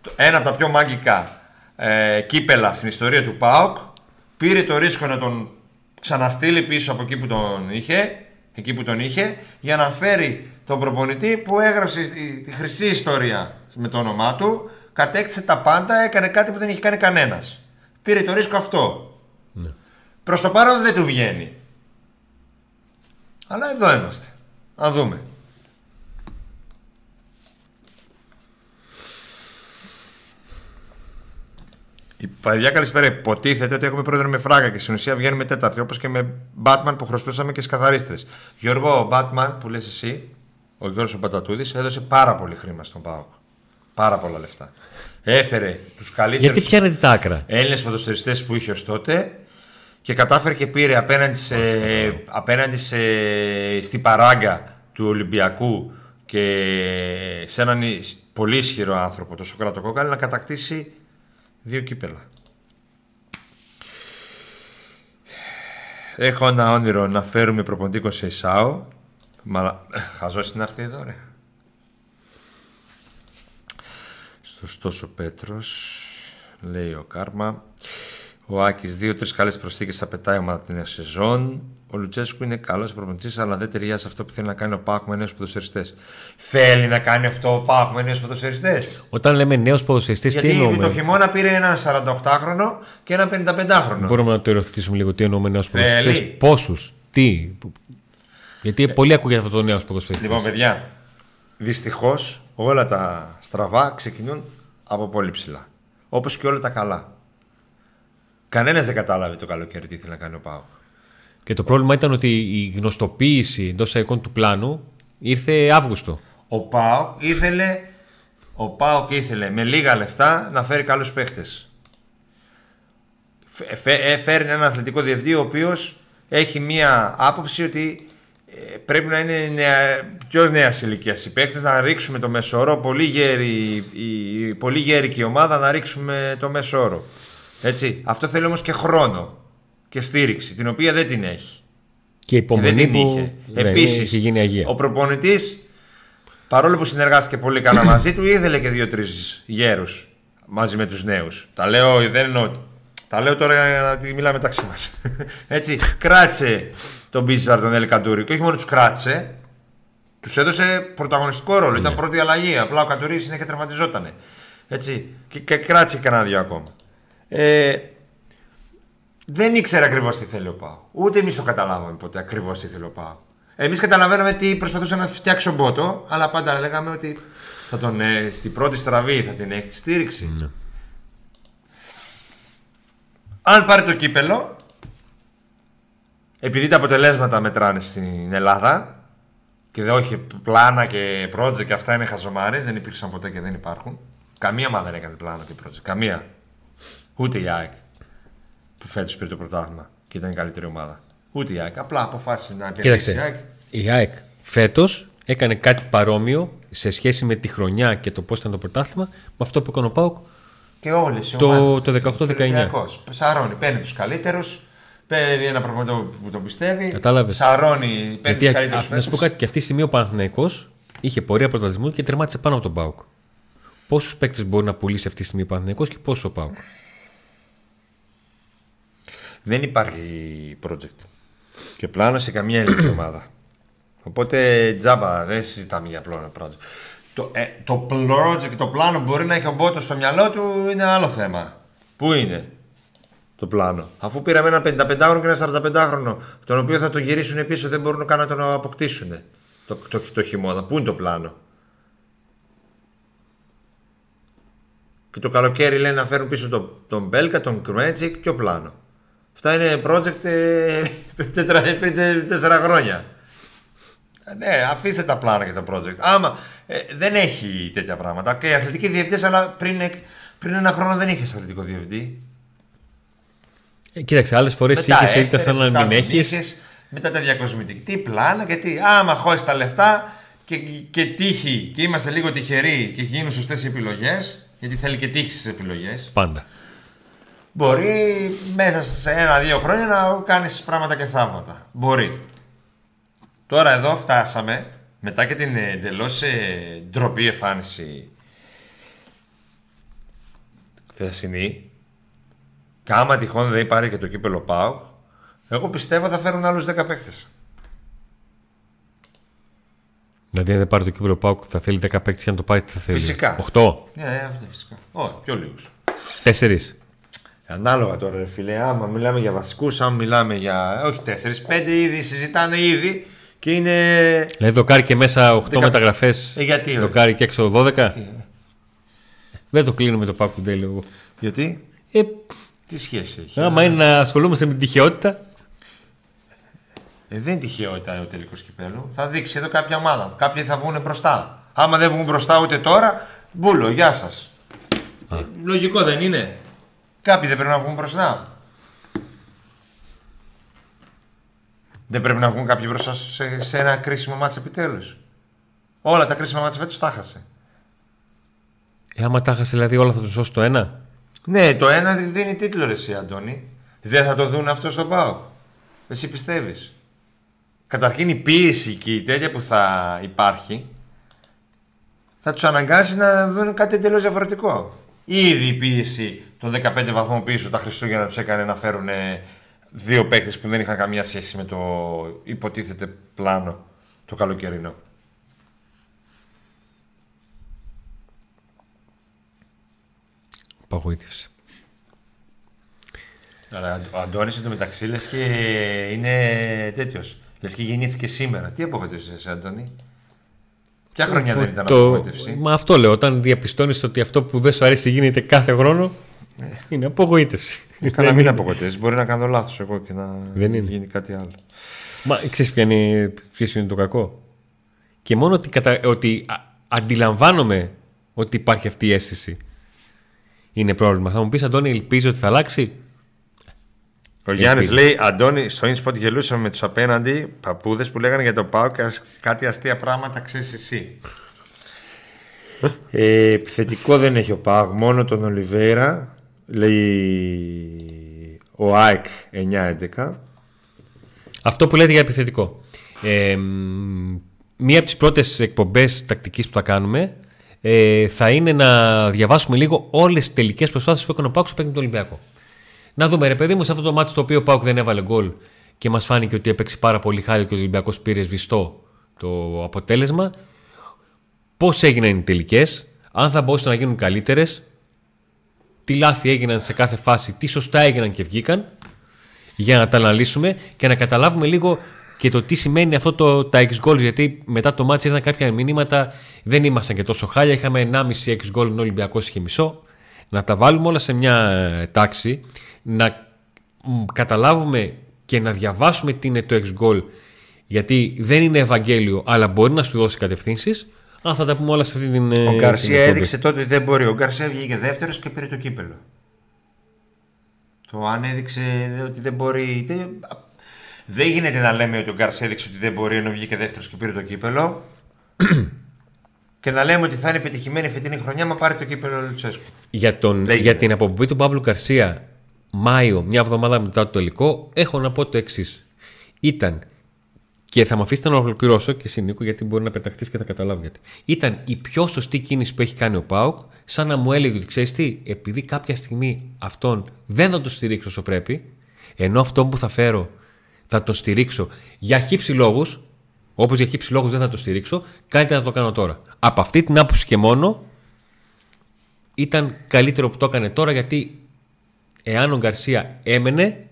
το- ένα από τα πιο μάγικα ε, κύπελα στην ιστορία του ΠΑΟΚ. Πήρε το ρίσκο να τον ξαναστείλει πίσω από εκεί που τον είχε, εκεί που τον είχε για να φέρει τον προπονητή που έγραψε τη, τη χρυσή ιστορία με το όνομά του, κατέκτησε τα πάντα, έκανε κάτι που δεν είχε κάνει κανένας. Πήρε το ρίσκο αυτό. Προς το παρόν δεν του βγαίνει. Αλλά εδώ είμαστε. Να δούμε. Η παιδιά καλησπέρα. Υποτίθεται ότι έχουμε πρόεδρο με φράγκα και στην ουσία βγαίνουμε τέταρτη. Όπως και με Batman που χρωστούσαμε και σκαθαρίστρες. Γιώργο, ο Batman που λες εσύ, ο Γιώργος ο Πατατούδης, έδωσε πάρα πολύ χρήμα στον ΠΑΟΚ. Πάρα πολλά λεφτά. Έφερε τους καλύτερους. Γιατί πιάνετε τα άκρα; Έλληνες ποδοσφαιριστές που είχε ως τότε και κατάφερε και πήρε απέναντι, σε, απέναντι σε, στη παράγκα του Ολυμπιακού και σε έναν ι- πολύ ισχυρό άνθρωπο, το Σοκράτο Κόκαλη, να κατακτήσει δύο κύπελα. Έχω ένα όνειρο να φέρουμε προποντίκο σε Ισάο. Μα χαζός είναι να έρθει εδώ, ρε. Σωστός ο Πέτρος, λέει ο Κάρμα. Ο Άκης δύο-τρεις καλές προσθήκες θα πετάει η ομάδα την νέα σεζόν. Ο Λουτσέσκου είναι καλός προπονητής, αλλά δεν ταιριάζει σε αυτό που θέλει να κάνει ο Πάκου με νέους ποδοσφαιριστές. Θέλει να κάνει αυτό ο Πάκου με νέους ποδοσφαιριστές. Όταν λέμε νέο ποδοσφαιριστή, τι Γιατί το εννοούμε. χειμώνα πήρε έναν 48χρονο και έναν 55χρονο. Μπορούμε να το ερωτηθήσουμε λίγο τι εννοούμε νέο Θέλει. ποδοσφαιριστή. Πόσους, τι; που- Γιατί πολύ ακούγεται αυτό το νέος ποδοσφαιριστής. Λοιπόν, παιδιά, δυστυχώς όλα τα στραβά ξεκινούν από πολύ ψηλά. Όπως και όλα τα καλά. Κανένας δεν κατάλαβε το καλοκαίρι τι ήθελε να κάνει ο Πάου. Και το πρόβλημα ήταν ότι η γνωστοποίηση εντός εικόν του πλάνου ήρθε Αύγουστο. Ο Πάο ήθελε, ο Πάοκ ήθελε με λίγα λεφτά να φέρει καλούς παίχτες. Φε- φε- ε, Φέρνει έναν αθλητικό διευθυντή ο οποίος έχει μία άποψη ότι ε, πρέπει να είναι νέα, πιο νέας ηλικίας οι παίχτες, να ρίξουμε το μέσο όρο. Πολύ γέρη, η, η πολύ γέρικη ομάδα να ρίξουμε το μέσο όρο. Έτσι. Αυτό θέλει όμως και χρόνο και στήριξη, την οποία δεν την έχει. Και Και δεν υπομονή την που είχε. δεν Επίσης, έχει γίνει αγία. ο προπονητής, παρόλο που συνεργάστηκε πολύ καλά μαζί του, ήθελε και δύο-τρεις γέρους μαζί με τους νέους. Τα λέω, δεν εννοώ. Τα λέω τώρα για να τη μιλάμε μεταξύ μας. Έτσι, κράτησε τον Μπίσβαρ τον Ελ Καντούρη και όχι μόνο τους κράτησε, τους έδωσε πρωταγωνιστικό ρόλο. Ήταν πρώτη αλλαγή. Απλά ο Καντούρης συνέχεια τραυματιζόταν. Έτσι, και, και κράτησε και κανένα δύο ακόμα. Ε, δεν ήξερε ακριβώς τι θέλει ο Πάο. Ούτε εμείς το καταλάβαμε ποτέ ακριβώς τι θέλει ο Πάο. Εμείς καταλαβαίναμε τι προσπαθούσε να φτιάξει ο Μπότο, αλλά πάντα λέγαμε ότι θα τον, ε, στην πρώτη στραβή θα την έχει τη στήριξη. Αν πάρει το κύπελο, επειδή τα αποτελέσματα μετράνε στην Ελλάδα και δεν όχι πλάνα και project και αυτά είναι χαζομάρες, δεν υπήρξαν ποτέ και δεν υπάρχουν. Καμία ομάδα δεν έκανε πλάνα και project. Καμία. Ούτε η ΑΕΚ που φέτος πήρε το πρωτάθλημα και ήταν η καλύτερη ομάδα. Ούτε η ΑΕΚ. Απλά αποφάσισε να κερδίσει η ΑΕΚ. Η ΑΕΚ φέτος έκανε κάτι παρόμοιο σε σχέση με τη χρονιά και το πώς ήταν το πρωτάθλημα με αυτό που έκανε ο Πάουκ Και όλες οι Το- ομάδες. το 18-19. Ολυμπιακός. Σαρώνει, παίρνει τους καλύτερους, παίρνει ένα προπονητή που τον πιστεύει. Κατάλαβες. Σαρώνει, παίρνει Γιατί τους καλύτερους α, να σου πω κάτι, και αυτή τη στιγμή ο Παναθηναϊκός είχε πορεία πρωταθλητισμού και τερμάτισε πάνω από τον Πάουκ. Πόσους παίκτες μπορεί να πουλήσει αυτή τη στιγμή ο Παναθηναϊκός και πόσο ο Πάουκ. Δεν υπάρχει project. Και πλάνο σε καμία ελληνική ομάδα. Οπότε τζάμπα, δεν συζητάμε για πλάνο project. Το, ε, το project, το πλάνο που μπορεί να έχει ο Μπότος στο μυαλό του είναι άλλο θέμα. Πού είναι το πλάνο; Αφού πήραμε ένα 55χρονο και ένα 45χρονο, τον οποίο θα το γυρίσουν πίσω, δεν μπορούν καν να τον αποκτήσουν το, το, το χειμώνα. Πού είναι το πλάνο; Και το καλοκαίρι λένε να φέρουν πίσω τον, τον Μπέλκα, τον Κρμέτσικ, ποιο πλάνο; Αυτά είναι project ε, τετρα- πριν τέσσερα χρόνια. Ε, Ναι, αφήστε τα πλάνα και το project. Άμα ε, δεν έχει τέτοια πράγματα. Και οι αθλητικοί διευθυντές, αλλά πριν, εκ- πριν ένα χρόνο δεν είχε αθλητικό διευθυντή. Ε, κοίταξε, άλλες φορές είχες ήττα έφερες, σαν να μετά μην δεν έχεις. είχες, μετά τα διακοσμητική. Τι πλάνα και τι. Άμα χώσεις τα λεφτά και, και τύχη και είμαστε λίγο τυχεροί και γίνουν σωστές επιλογές, γιατί θέλει και τύχη στις επιλογές, Πάντα. Μπορεί μέσα σε ένα-δύο χρόνια να κάνεις πράγματα και θαύματα. Μπορεί. Τώρα εδώ φτάσαμε μετά και την εντελώς ντροπή εμφάνιση χθεσινή. Και άμα τυχόν δεν πάρει και το κύπελο ΠΑΟΚ, εγώ πιστεύω θα φέρουν άλλους 10 παίκτες. Δηλαδή, αν δεν πάρει το κύπελο Πάουκ, θα θέλει 10 παίκτες για να το πάρει, τι θα θέλει; Φυσικά. 8, Ναι, ναι, αυτό φυσικά. Όχι, πιο λίγους. 4. Ανάλογα τώρα, ρε φίλε. Άμα μιλάμε για βασικούς, άμα μιλάμε για. Όχι 4, 5 ήδη συζητάνε ήδη και είναι. Δηλαδή, δοκάρει και μέσα 8 Δεκα- μεταγραφές. Ε, γιατί, όχι. Δοκάρει και έξω 12. Τι, ε, Δεν το κλείνουμε το Πάουκ του τέλειο εγώ. Γιατί, Ε, τι σχέση έχει. άμα είναι να ασχολούμαστε με την τυχαιότητα. Ε, δεν είναι τυχαιότητα ο τελικός κυπέλου. Θα δείξει εδώ κάποια ομάδα. Κάποιοι θα βγουν μπροστά. Άμα δεν βγουν μπροστά ούτε τώρα, μπούλο, γεια σας. Ε, λογικό δεν είναι. Κάποιοι δεν πρέπει να βγουν μπροστά. Δεν πρέπει να βγουν κάποιοι μπροστά σε, σε ένα κρίσιμο μάτς επιτέλους. Όλα τα κρίσιμα μάτς φέτος τα χάσε. Ε, άμα τα χάσει δηλαδή όλα θα τους σώσει το ένα; Ναι, το ένα δίνει τίτλο ρε εσύ, Αντώνη. Δεν θα το δουν αυτό στον ΠΑΟ. Εσύ πιστεύεις. Καταρχήν η πίεση και η τέτοια που θα υπάρχει θα τους αναγκάσει να δουν κάτι εντελώς διαφορετικό. Ήδη η πίεση των 15 βαθμών πίσω τα Χριστούγεννα τους έκανε να φέρουν ε, δύο παίκτες που δεν είχαν καμία σχέση με το υποτίθεται πλάνο το καλοκαιρινό. Απαγοήτευση. Τώρα, ο Αντώνης εντωμεταξύ λες και είναι τέτοιος. Λες και γεννήθηκε σήμερα. Τι απογοήτευσε εσύ, Αντώνη; Ποια χρονιά δεν ήταν απογοήτευση; Μα αυτό λέω. Όταν διαπιστώνεις ότι αυτό που δεν σου αρέσει γίνεται κάθε χρόνο, είναι απογοήτευση. Ε, Καλά, μην απογοητεύσει. Μπορεί να κάνω λάθος εγώ και να Δεν είναι. γίνει κάτι άλλο. Μα ξέρεις ποιο είναι, ποιος είναι το κακό; Και μόνο ότι, κατα... ότι α- αντιλαμβάνομαι ότι υπάρχει αυτή η αίσθηση. Είναι πρόβλημα. Θα μου πεις, Αντώνη, ελπίζω ότι θα αλλάξει. Ο Γιάννης Ελπίζω. λέει: Αντώνη, στο InSpot γελούσαμε με τους απέναντι παππούδες που λέγανε για το Πάο και ας- κάτι αστεία πράγματα ξέρεις εσύ. ε, επιθετικό δεν έχει ο Πάο, μόνο τον Ολιβέρα. Λέει ο ΑΕΚ 9-11. Αυτό που λέτε για επιθετικό. Ε, μ, μία από τις πρώτες εκπομπές τακτικής που θα κάνουμε ε, θα είναι να διαβάσουμε λίγο όλες τις τελικές προσπάθειες που έκανε ο Πάουκ στο παιχνίδι του Ολυμπιακού. Να δούμε, ρε παιδί μου, σε αυτό το μάτι το οποίο ο Πάουκ δεν έβαλε γκολ και μας φάνηκε ότι έπαιξε πάρα πολύ χάρη και ο Ολυμπιακός πήρε σβηστό το αποτέλεσμα. Πώς έγιναν οι τελικές, αν θα μπορούσαν να γίνουν καλύτερες, τι λάθη έγιναν σε κάθε φάση, τι σωστά έγιναν και βγήκαν για να τα αναλύσουμε και να καταλάβουμε λίγο και το τι σημαίνει αυτό το, τα X goals. Γιατί μετά το μάτι ήρθαν κάποια μηνύματα, δεν ήμασταν και τόσο χάλια. Είχαμε 1,5 X goal, ενώ ο Ολυμπιακός είχε μισό. Να τα βάλουμε όλα σε μια ε, τάξη, να καταλάβουμε και να διαβάσουμε τι είναι το ex goal γιατί δεν είναι Ευαγγέλιο αλλά μπορεί να σου δώσει κατευθύνσεις αν θα τα πούμε όλα σε αυτή την Ο Γκαρσία έδειξε τότε ότι δεν μπορεί. Ο Γκαρσία βγήκε δεύτερος και πήρε το κύπελο. Το αν έδειξε ότι δεν μπορεί. Δεν, δεν γίνεται να λέμε ότι ο Γκαρσία έδειξε ότι δεν μπορεί ενώ βγήκε δεύτερος και πήρε το κύπελο. και να λέμε ότι θα είναι πετυχημένη φετινή χρονιά μα πάρει το κύπελο ο Λουτσέσκου. Για, τον, για την αποπομπή του Παύλου Γκαρσία Μάιο, μια εβδομάδα μετά το τελικό, έχω να πω το εξής. Ήταν και θα με αφήσετε να ολοκληρώσω και εσύ Νίκο, γιατί μπορεί να πεταχτείς και θα καταλάβει γιατί. Ήταν η πιο σωστή κίνηση που έχει κάνει ο Πάουκ, σαν να μου έλεγε ότι ξέρεις τι, επειδή κάποια στιγμή αυτόν δεν θα το στηρίξω όσο πρέπει, ενώ αυτόν που θα φέρω θα το στηρίξω για χύψη λόγους, όπως για χύψη λόγους δεν θα το στηρίξω, καλύτερα να το κάνω τώρα. Από αυτή την άποψη και μόνο ήταν καλύτερο που το έκανε τώρα γιατί εάν ο Γκαρσία έμενε,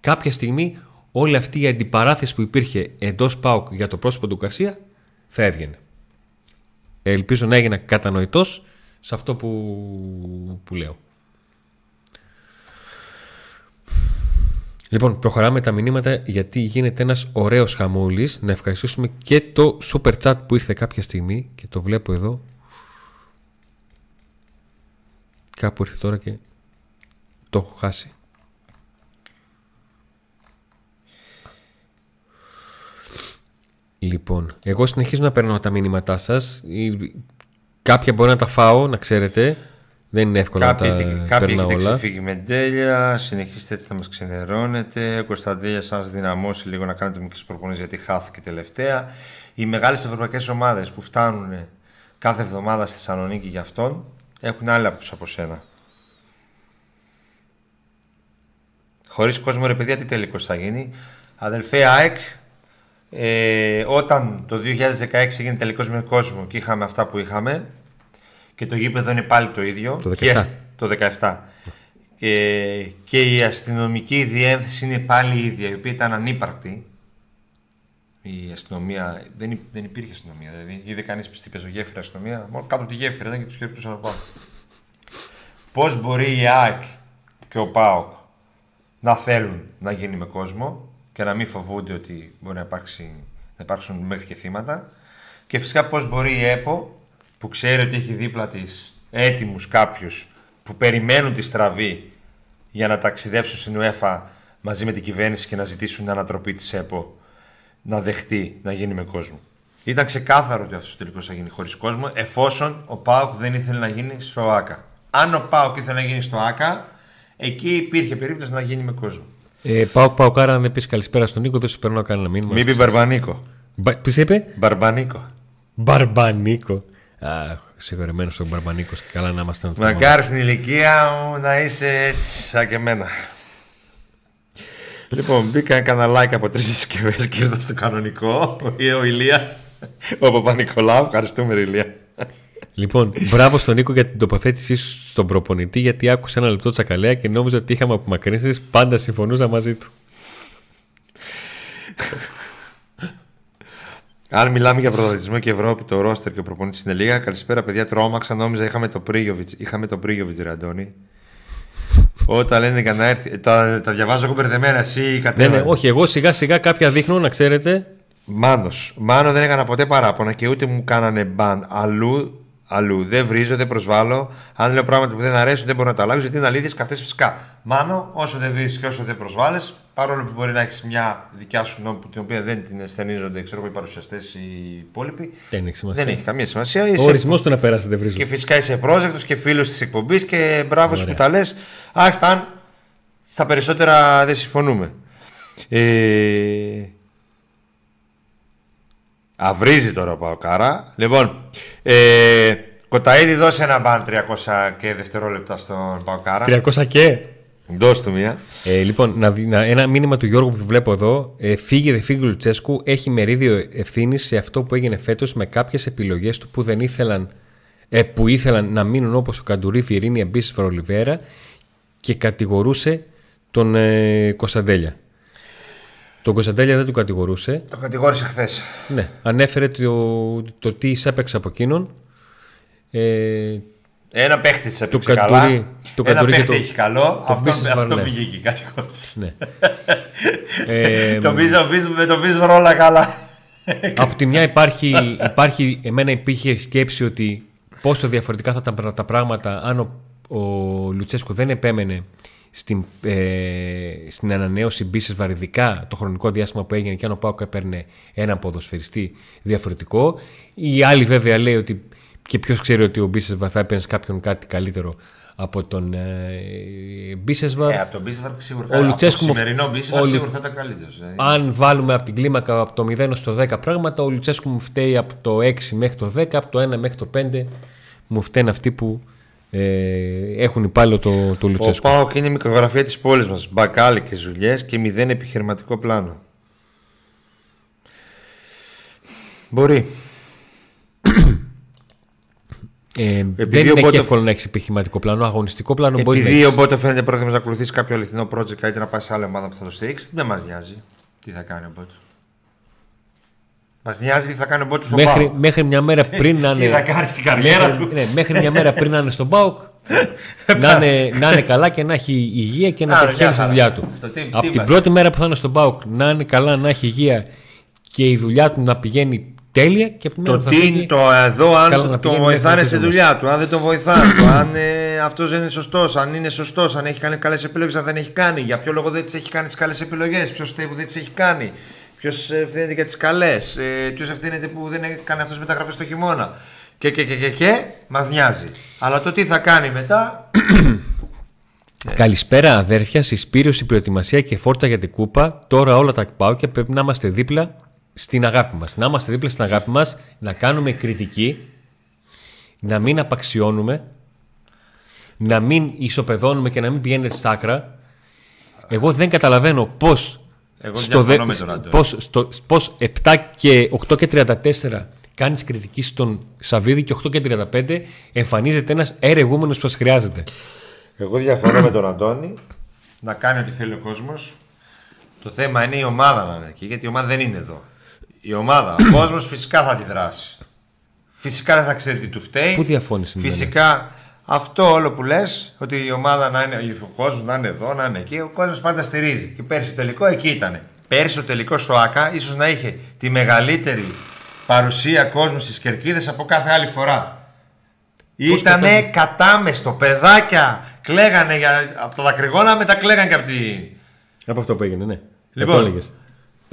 κάποια στιγμή όλη αυτή η αντιπαράθεση που υπήρχε εντός ΠΑΟΚ για το πρόσωπο του Γκαρσία θα έβγαινε. Ελπίζω να έγινα κατανοητός σε αυτό που, που λέω. Λοιπόν, προχωράμε τα μηνύματα γιατί γίνεται ένας ωραίος χαμούλης. Να ευχαριστήσουμε και το super chat που ήρθε κάποια στιγμή και το βλέπω εδώ. Κάπου ήρθε τώρα και το έχω χάσει. Λοιπόν, εγώ συνεχίζω να παίρνω τα μήνυματά σας. Κάποια μπορεί να τα φάω, να ξέρετε. Δεν είναι εύκολο κάποιοι, να τα κάποιοι παίρνω έχετε όλα. ξεφύγει με τέλεια, συνεχίστε έτσι να μας ξενερώνετε. Ο Κωνσταντέλια σας δυναμώσει λίγο να κάνετε μικρές προπονήσεις γιατί χάθηκε τελευταία. Οι μεγάλες ευρωπαϊκές ομάδες που φτάνουν κάθε εβδομάδα στη Θεσσαλονίκη για αυτόν έχουν άλλη άποψη από σένα. Χωρίς κόσμο ρε παιδιά τι τελικός θα γίνει. Αδελφέ ΑΕΚ, ε, όταν το 2016 έγινε τελικός με κόσμο και είχαμε αυτά που είχαμε και το γήπεδο είναι πάλι το ίδιο. Το και η 17. ασ- το 17. Και, και η αστυνομική διεύθυνση είναι πάλι η ίδια, η οποία ήταν ανύπαρκτη. Η αστυνομία. Δεν, υ- δεν υπήρχε αστυνομία. Δηλαδή, είδε κανείς τι πεζογέφυρα αστυνομία. Μόνο κάτω από τη γέφυρα ήταν και τους χαιρετούσαν από πάνω. Πώς μπορεί η ΑΕΚ και ο ΠΑΟΚ να θέλουν να γίνει με κόσμο και να μην φοβούνται ότι μπορεί να, υπάρξει, να υπάρξουν μέχρι και θύματα. Και φυσικά πώς μπορεί η ΕΠΟ που ξέρει ότι έχει δίπλα της έτοιμους κάποιους που περιμένουν τη στραβή για να ταξιδέψουν στην UEFA μαζί με την κυβέρνηση και να ζητήσουν την ανατροπή της ΕΠΟ να δεχτεί να γίνει με κόσμο. Ήταν ξεκάθαρο ότι αυτός ο τελικός θα γίνει χωρίς κόσμο, εφόσον ο Πάοκ δεν ήθελε να γίνει στο ΑΚΑ. Αν ο Πάοκ ήθελε να γίνει στο ΑΚΑ, εκεί υπήρχε περίπτωση να γίνει με κόσμο. Ε, πάω, πάω κάρα να πεις καλησπέρα στον Νίκο, δεν σου παίρνω κανένα μήνυμα. Μην πεις Μπαρμπανίκο. Πώ είπε; Μπαρμπανίκο. Μπαρμπανίκο. Αχ, συγχωρεμένο ο Μπαρμπανίκος. Καλά να είμαστε να το θυμάμαι. Μακάρι στην ηλικία μου να είσαι έτσι, σαν και εμένα. Λοιπόν, μπήκα έκανα like από τρεις συσκευές και ήρθα στο κανονικό. Ο, ο Ηλίας, ο Παπα-Νικολάου. Ευχαριστούμε, ρε Ηλία. Λοιπόν, μπράβο στον Νίκο για την τοποθέτησή σου στον προπονητή, γιατί άκουσε ένα λεπτό τσακαλέα και νόμιζα ότι είχαμε απομακρύνσεις. Πάντα συμφωνούσα μαζί του. Αν μιλάμε για πρωταθλητισμό και Ευρώπη, το ρόστερ και ο προπονητής στην Λίγα, καλησπέρα παιδιά. Τρόμαξα, νόμιζα είχαμε το Πρίγιοβιτς. Είχαμε το Πρίγιοβιτς, ρε Αντώνη. Όταν λένε για να έρθει. ε, Τα, τα διαβάζω εγώ μπερδεμένα, εσύ Ναι, κατέβαινε. ναι, όχι, εγώ σιγά σιγά κάποια δείχνω να ξέρετε. Μάνος. Μάνο δεν έκανα ποτέ παράπονα και ούτε μου κάνανε μπαν. Αλλού, αλλού. Δεν βρίζω, δεν προσβάλλω. Αν λέω πράγματα που δεν αρέσουν, δεν μπορώ να τα αλλάξω γιατί είναι αλήθειες και αυτές φυσικά. Μάνο, όσο δεν βρει και όσο δεν προσβάλλεις, παρόλο που μπορεί να έχεις μια δικιά σου γνώμη που- την οποία δεν την αισθενίζονται ξέρω, εγώ, οι παρουσιαστές οι υπόλοιποι. Δεν έχει σημασία. Δεν έχει καμία σημασία. Ο Είσαι... ορισμός του να περάσει δεν βρίζω. Και φυσικά είσαι πρόσδεκτο και φίλος της εκπομπής και μπράβο σου Ωραία. που τα λες. Άστα αν στα περισσότερα δεν συμφωνούμε. Ε... Αυρίζει τώρα ο Παοκάρα. Λοιπόν, ε... Κοταίδη δώσε ένα μπαν 300 και δευτερόλεπτα στον Παοκάρα. 300 και; Δώσ' του μία. Ε, λοιπόν, να, δει- να, ένα μήνυμα του Γιώργου που βλέπω εδώ. Ε, φύγε, δεν φύγει ο Λουτσέσκου. Έχει μερίδιο ευθύνη σε αυτό που έγινε φέτος με κάποιες επιλογές του που δεν ήθελαν, ε, που ήθελαν να μείνουν όπως ο Καντουρί, Βιερίνη, Αμπίσης, Φρολιβέρα και κατηγορούσε τον ε, Κωνσταντέλια. Τον Κωνσταντέλια δεν του κατηγορούσε. Το κατηγόρησε χθες. Ναι, ανέφερε το, το τι εισέπαιξε από εκείνον. Ε, Ένα παίχτη σε Το έπαιξε Καντουρί- καλά. το Ένα Καντουρί και παίχτη το- έχει καλό. Αυτό, Μπίσεσβαρ, αυτό ναι. βγήκε η κατηγόρηση. Ναι. Ε, Το πίσω πίσω με το πίσω όλα καλά. από τη μια υπάρχει, υπάρχει, εμένα υπήρχε σκέψη ότι πόσο διαφορετικά θα ήταν τα πράγματα αν ο, ο Λουτσέσκου δεν επέμενε στην, ε, στην ανανέωση Μπίσες βαρυδικά το χρονικό διάστημα που έγινε και αν ο Πάουκ έπαιρνε έναν ποδοσφαιριστή διαφορετικό. Η άλλη βέβαια λέει ότι και ποιος ξέρει ότι ο Μπίσες θα έπαιρνε σε κάποιον κάτι καλύτερο από τον ε, Μπίσεσβαρ. Ε, από τον Μπίσβαρ σίγουρα. Ο από Λουτσέσκου το μου- σημερινό Μπίσβαρ ο Λου- σίγουρα θα ήταν καλύτερος. Αν βάλουμε από την κλίμακα από το 0 στο 10 πράγματα, ο Λουτσέσκου μου φταίει από το 6 μέχρι το 10, από το 1 μέχρι το 5. Μου φταίνουν αυτοί που ε, έχουν υπάλληλο το, το Ο Λουτσέσκου. Πάοκ είναι η μικρογραφία της πόλης μας. Μπακάλι και ζουλιέ και μηδέν επιχειρηματικό πλάνο. Μπορεί. Ε, δεν Επειδή είναι ο και Μπότοφ- εύκολο να έχεις επιχειρηματικό πλάνο. Αγωνιστικό πλάνο μπορεί να Επειδή έχεις. οπότε φαίνεται πρόθυμο να ακολουθήσει κάποιο αληθινό project καλύτερα να πάει σε άλλη ομάδα που θα το στηρίξει, δεν μας νοιάζει τι θα κάνει ο Μπότο. Μας νοιάζει τι θα κάνει ο Μπότο στο Μέχρι, Πάοκ. μέχρι μια μέρα πριν να Τι είναι. θα κάνει στην καριέρα μέχρι, του. ναι, μέχρι μια μέρα πριν να είναι στον Πάουκ να, είναι, να είναι καλά και να έχει υγεία και να Άρα, πετυχαίνει μια στη χαρά. δουλειά του. Αυτό τι- Από τι την μας- πρώτη μέρα που θα είναι στον Πάουκ να είναι καλά, να έχει υγεία και η δουλειά του να πηγαίνει τέλεια και από τη μέρα Το που θα τι φύγει, είναι το εδώ, αν καλά να τον πηγαίνει βοηθάνε μέχρι στη το δουλειά του, αν δεν τον βοηθάνε, το, αν ε, αυτός δεν είναι σωστός, αν είναι σωστός, αν έχει κάνει καλές επιλογές, αν δεν έχει κάνει, για ποιο λόγο δεν τις έχει κάνει τις καλές επιλογές, ποιος φταίει που δεν τις έχει κάνει, ποιος ευθύνεται για τι καλές, ε, ποιος ευθύνεται που δεν έκανε αυτό μεταγραφές το χειμώνα. Και, και, και, και, και μας νοιάζει. Αλλά το τι θα κάνει μετά, Καλησπέρα αδέρφια, συσπήρωση, προετοιμασία και φόρτσα για την κούπα. Τώρα όλα τα πάω και πρέπει να είμαστε δίπλα στην αγάπη μας. Να είμαστε δίπλα στην αγάπη μας, να κάνουμε κριτική, να μην απαξιώνουμε, να μην ισοπεδώνουμε και να μην πηγαίνετε στα άκρα. Εγώ δεν καταλαβαίνω πώς Εγώ στο, διαφωνώ με τον Άντωνη. πώς, στο, πώς 7 και 8 και 34 κάνεις κριτική στον Σαββίδη και 8 και 35 εμφανίζεται ένας ερεγούμενος που σας χρειάζεται. Εγώ διαφωνώ με τον Αντώνη να κάνει ό,τι θέλει ο κόσμος. Το θέμα είναι η ομάδα να είναι εκεί, γιατί η ομάδα δεν είναι εδώ. Η ομάδα, ο κόσμος φυσικά θα αντιδράσει. Φυσικά δεν θα ξέρει τι του φταίει. Πού διαφώνησε με Φυσικά αυτό όλο που λες, ότι η ομάδα να είναι, ο κόσμος να είναι εδώ, να είναι εκεί, ο κόσμος πάντα στηρίζει. Και πέρσι το τελικό εκεί ήταν. Πέρσι το τελικό στο ΑΚΑ ίσως να είχε τη μεγαλύτερη παρουσία κόσμου στις κερκίδες από κάθε άλλη φορά. Ήτανε κατάλαβες; κατάμεστο, παιδάκια κλαίγανε για, από τα δακρυγόνα, μετά κλαίγανε και από τη. Από αυτό που έγινε, ναι. Λοιπόν, Το έλεγες.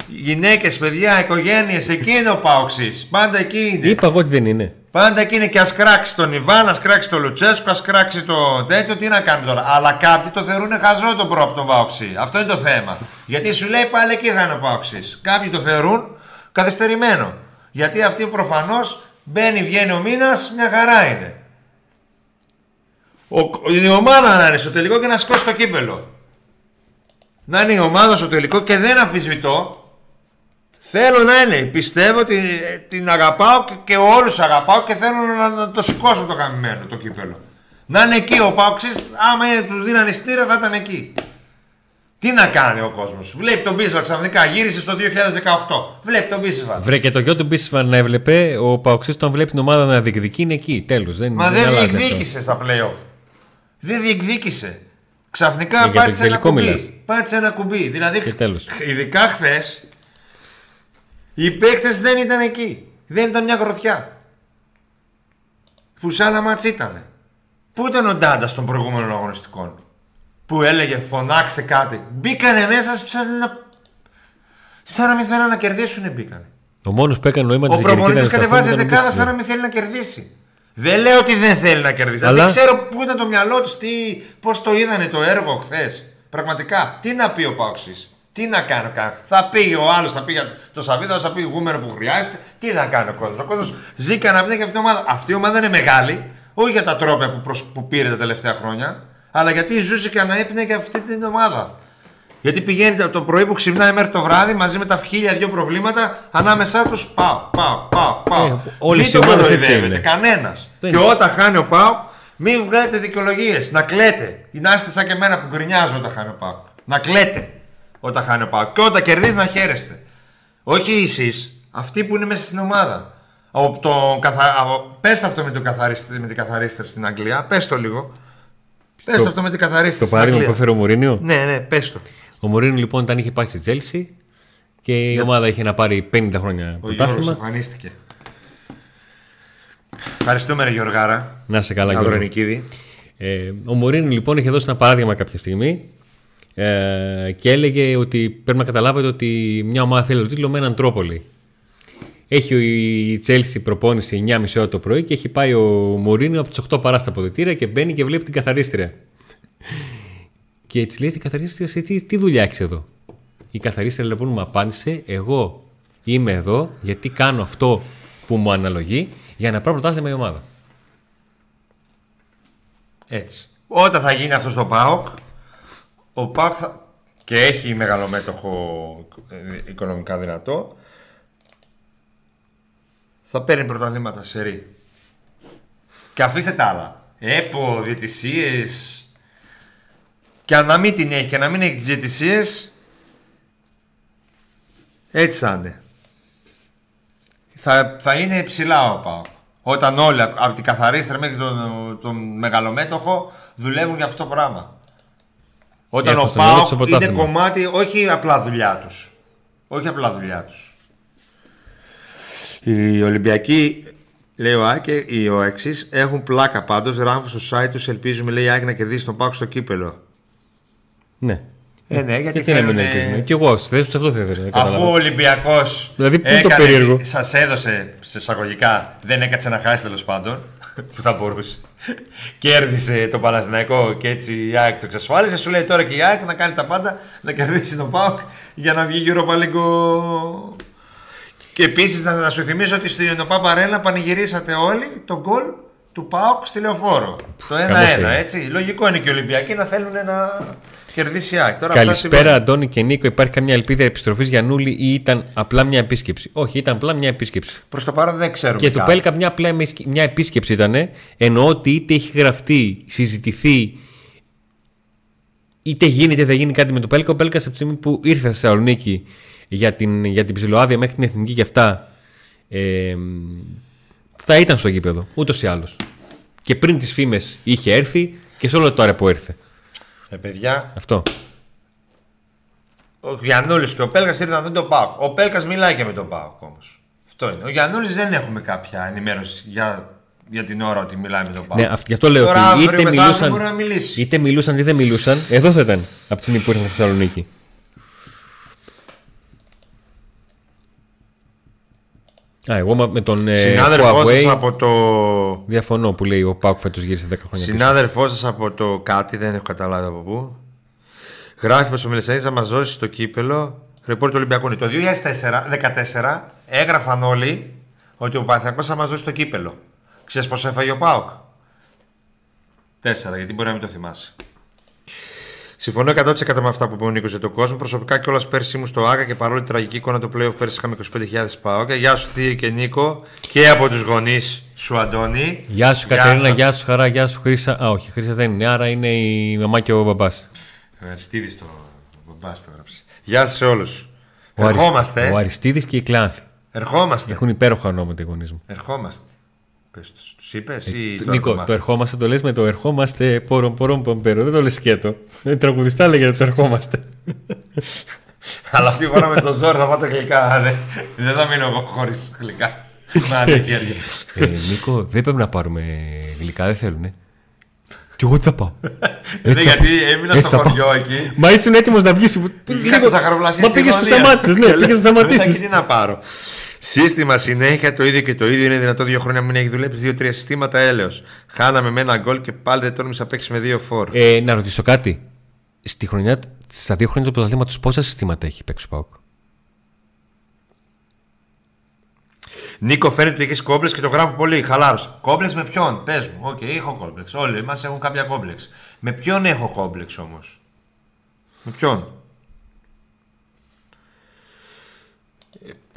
Γυναίκες, παιδιά, οικογένειες, εκεί είναι ο Πάοξη. Πάντα εκεί είναι. Είπα εγώ ότι δεν είναι. Πάντα εκεί είναι και ας κράξει τον Ιβάν, ας κράξει τον Λουτσέσκο, ας κράξει το τέτοιο, τι να κάνει τώρα. Αλλά κάποιοι το θεωρούν χαζό τον προ από τον Πάοξη. Αυτό είναι το θέμα. Γιατί σου λέει πάλι εκεί θα είναι ο Πάοξη. Κάποιοι το θεωρούν καθυστερημένο. Γιατί αυτοί προφανώς μπαίνει, βγαίνει ο μήνας, μια χαρά είναι. Ο, η ομάδα να είναι στο τελικό και να σηκώσει το κύπελο. Να είναι η ομάδα στο τελικό και δεν αμφισβητώ Θέλω να είναι. Πιστεύω ότι ε, την αγαπάω και, και όλους αγαπάω και θέλω να, να το σηκώσω το καμημένο το κύπελο. Να είναι εκεί ο Πάοξης, άμα είναι, τους δίνανε στήρα θα ήταν εκεί. Τι να κάνει ο κόσμος. Βλέπει τον Μπίσβα ξαφνικά, γύρισε στο 2018. Βλέπει τον Μπίσβα. Βρε και το γιο του Μπίσφαν να έβλεπε, ο Παοξής όταν βλέπει την ομάδα να διεκδικεί είναι εκεί. Τέλος. Δεν, Μα δεν αλλάζει αυτό. διεκδίκησε στα playoff. Δεν διεκδίκησε. Ξαφνικά Ε, για το πάτησε ένα τελικό κουμπί. μιλάς. Πάτησε ένα κουμπί. Δηλαδή, Και τέλος. ειδικά χθες, οι παίκτες δεν ήταν εκεί. Δεν ήταν μια γροθιά. Που σε άλλα μάτς ήτανε. Πού ήταν ο Ντάντας των προηγούμενων αγωνιστικών; Που έλεγε φωνάξτε κάτι. Μπήκανε μέσα σαν να. σαν να μην θέλουν να κερδίσουν μπήκανε. Ο μόνος που έκανε νόημα Ο τη προπονητής κατεβάζει δεκάδα σαν να μην θέλει να κερδίσει. Δεν λέω ότι δεν θέλει να κερδίσει. Αλλά... Αλλά- Δεν ξέρω πού ήταν το μυαλό του, πώς το είδανε το έργο χθες. Πραγματικά. Τι να πει ο Πάοξη. Τι να κάνει ο κα- Θα πει ο άλλος, θα πει για το Σαββίδα, θα πει γούμερο που χρειάζεται. Τι να κάνει ο κόσμος. Ο κόσμος ζει κανένα για αυτή η ομάδα. Αυτή η ομάδα είναι μεγάλη. Όχι για τα τρόπια που, προσ- που πήρε τα τελευταία χρόνια. Αλλά γιατί ζούσε και αναέπνε για αυτή την ομάδα. Γιατί πηγαίνει το πρωί που ξυπνάει μέχρι το βράδυ μαζί με τα χίλια δυο προβλήματα ανάμεσά τους. Πάω, πάω, πάω, πάω. Ε, όλες μην οι το ομάδες έτσι κοροϊδεύετε είναι. κανένας. Δεν Και είναι. όταν χάνει ο Πάο, μην βγάζετε δικαιολογίες. Να κλαίτε. Ή να είστε σαν και εμένα που γκρινιάζω όταν χάνει ο ΠΑΟΚ. Να κλαίτε όταν χάνει ο ΠΑΟΚ. Και όταν κερδίζει να χαίρεστε. Όχι εσείς, αυτοί που είναι μέσα στην ομάδα. Από το καθα... από... Πες το αυτό με, το καθαρίστρια, με την καθαρίστρια στην Αγγλία. Πες το λίγο. Πες το, αυτό με την καθαρίστρια Το στην παράδειγμα Αγγλία. που έφερε ο Μουρίνιο; Ναι, ναι, πες το. Ο Μουρίνιο λοιπόν όταν είχε πάει στη Τσέλσι και η ομάδα είχε να πάρει 50 χρόνια Ο Γιώργος πρωτάθλημα. εμφανίστηκε. Ευχαριστούμε ρε Γιωργάρα. Να σε καλά, Γιώργο. Αγρονικίδη. Ε, ο Μουρίνιο λοιπόν είχε δώσει ένα παράδειγμα κάποια στιγμή ε, και έλεγε ότι πρέπει να καταλάβετε ότι μια ομάδα θέλει το τίτλο με έναν τρόπο λέει. Έχει η Chelsea προπόνηση 9.30 ώρα το πρωί και έχει πάει ο Μουρίνιο από τις 8 παρά στα αποδητήρια και μπαίνει και βλέπει την καθαρίστρια. Και έτσι λέει την καθαρίστρια, «Σε τι, τι δουλειά έχεις εδώ; Η καθαρίστρια λοιπόν μου απάντησε, εγώ είμαι εδώ γιατί κάνω αυτό που μου αναλογεί για να πάρω πρωτάθλημα η ομάδα. Έτσι. Όταν θα γίνει αυτό στο ΠΑΟΚ, ο ΠΑΟΚ θα... και έχει μεγαλομέτωχο ε, οικονομικά δυνατό, θα παίρνει πρωταθλήματα σε ρί. Και αφήστε τα άλλα. ΕΠΟ, διαιτησίες... Και αν να μην την έχει και να μην έχει τις διαιτησίες, έτσι θα είναι. Θα, θα είναι ψηλά ο ΠΑΟΚ. Όταν όλοι από την καθαρίστρα μέχρι τον, τον μεγαλομέτωχο δουλεύουν για αυτό το πράγμα. Όταν Για ο αποστολή στο ΠΑΟΚ είναι πρωτάθλημα. κομμάτι, όχι απλά δουλειά τους. Όχι απλά δουλειά τους. Οι Ολυμπιακοί, λέει ο Άκη, οι ΟΕΞΙ έχουν πλάκα πάντως. Ράμφο στο site τους ελπίζουμε, λέει η Άκη να κερδίσει τον ΠΑΟΚ στο κύπελο. Ναι. Ε, ναι, γιατί Γιατί να μην θέλουν... ελπίζουμε. Κι εγώ στη θέση τους αυτό θα ήθελα. Αφού ο Ολυμπιακός. Δηλαδή, πού είναι το περίεργο; Σας έδωσε σε εισαγωγικά, δεν έκατσε να χάσει τέλος πάντων. Που θα μπορούσε. Κέρδισε το Παναθηναϊκό και έτσι η ΑΕΚ το εξασφάλισε. Σου λέει τώρα και η ΑΕΚ να κάνει τα πάντα να κερδίσει τον ΠΑΟΚ για να βγει Europa League. ο- Και επίσης να, να σου θυμίσω ότι στην ΟΠΑΠ Αρένα πανηγυρίσατε όλοι τον γκολ του ΠΑΟΚ στη Λεωφόρο. Το 1-1, Καλώς είναι. έτσι. Λογικό είναι και οι Ολυμπιακοί να θέλουν να κερδίσει η ΑΕΚ. Τώρα αυτά Καλησπέρα, συμβαίνουν. Αντώνη και Νίκο. Υπάρχει καμιά ελπίδα επιστροφής για Νούλη ή ήταν απλά μια επίσκεψη; Όχι, ήταν απλά μια επίσκεψη. Προς το παρόν δεν ξέρουμε. Και του κάτι. Πέλκα μια, απλά μια επίσκεψη ήταν. Εννοώ ότι είτε έχει γραφτεί, συζητηθεί, είτε γίνει είτε δεν γίνει κάτι με τον Πέλκα. Ο Πέλκας από τη στιγμή που ήρθε στη Θεσσαλονίκη για την, για την ψηλοάδεια μέχρι την εθνική και αυτά, ε, θα ήταν στο γήπεδο. Ούτως ή άλλως. Και πριν τις φήμες είχε έρθει και σε όλο τώρα που ήρθε. Ε, παιδιά, Αυτό. ο Γιαννούλης και ο Πέλκας ήρθαν να δουν τον Πάοκ. Ο Πέλκας μιλάει και με τον Πάοκ όμως. Αυτό είναι. Ο Γιαννούλης δεν έχουμε κάποια ενημέρωση για, για την ώρα ότι μιλάει με τον Πάοκ. Ναι, αυ- γι' αυτό λέω Τώρα, ότι αύριο είτε μεθαύριο μιλούσαν, μπορεί να μιλήσει. είτε μιλούσαν είτε δεν μιλούσαν, εδώ θα ήταν από τη στιγμή που ήρθαν στη Θεσσαλονίκη. Α, εγώ μα- με τον ε, Συνάδελφός Huawei σας από το. διαφωνώ που λέει ο Πάουκ φέτος γύρισε 10 χρόνια πίσω. Συνάδελφός σας από το κάτι, δεν έχω καταλάβει από πού. Γράφει πω ο Μελισσανή θα μας δώσει το κύπελο. Ρεπόρτ του Ολυμπιακού. είναι. Το 2014 έγραφαν όλοι ότι ο Παναθηναϊκός θα μας δώσει το κύπελο. Ξέρεις πώς έφαγε ο Πάοκ; Τέσσερα, γιατί μπορεί να μην το θυμάσαι. Συμφωνώ 100% με αυτά που είπε ο Νίκος για τον κόσμο. Προσωπικά κιόλας πέρσι ήμουν στο ΑΚΑ και παρόλη τη τραγική εικόνα του playoff πέρσι είχαμε 25.000 ΠΑΟΚ. Γεια σου Θείο και Νίκο και από τους γονείς σου Αντώνη. Γεια σου Κατερίνα, σας. γεια σου Χαρά, γεια σου Χρύσα. Α, όχι, Χρύσα δεν είναι, άρα είναι η μαμά και ο μπαμπάς. Ο Αριστίδης το μπαμπάς το έγραψε. Γεια σας σε όλους. Ο, Αρισ- Ερχόμαστε. ο Αριστίδης και η Κλάνθη. Ερχόμαστε. Έχουν υπέροχα ονόματα οι γονείς μου. Ερχόμαστε. Πες τους. Τους είπες ή το Ε, Νίκο, ακόμα; το ερχόμαστε το λες με το ερχόμαστε πόρον πόρον πομπέρο. Δεν το λες σκέτο. Ε, τραγουδιστά λέγεται το ερχόμαστε. Αλλά αυτή η φορά με το ζόρι θα πάτε γλυκά. Δεν, δεν θα μείνω εγώ χωρίς γλυκά. Να είναι χέρια. ε, Νίκο, δεν πρέπει να πάρουμε γλυκά, δεν θέλουνε. Κι εγώ τι θα πάω. Ναι, Έτσι θα γιατί πάω. έμεινα Έτσι στο θα πάω. χωριό εκεί. Μα ήσουν έτοιμος να βγεις. Είχα το ζαχαροπλαστή Μα στη πήγε που γωνία. σταμάτησες, ναι, Και πήγες να λέω, «Μετά και σταματήσεις. τι να πάρω. Σύστημα συνέχεια το ίδιο και το ίδιο. Είναι δυνατό δύο χρόνια να μην έχει δουλέψει δύο-τρία συστήματα έλεος. Χάναμε με ένα γκολ και πάλι δεν τόλμησα να παίξει με δύο φόρ. Ε, να ρωτήσω κάτι. Στη χρονιά, στα δύο χρόνια του πρωταθλήματος, πόσα συστήματα έχει παίξει ο ΠΑΟΚ. Νίκο, φαίνεται ότι έχεις κόμπλεξ και το γράφω πολύ. Χαλάρωσε. Κόμπλεξ με ποιον, πες μου. Οκ, έχω κόμπλεξ. Όλοι μας έχουν κάποια κόμπλεξ. Με ποιον έχω κόμπλεξ όμως; Με ποιον;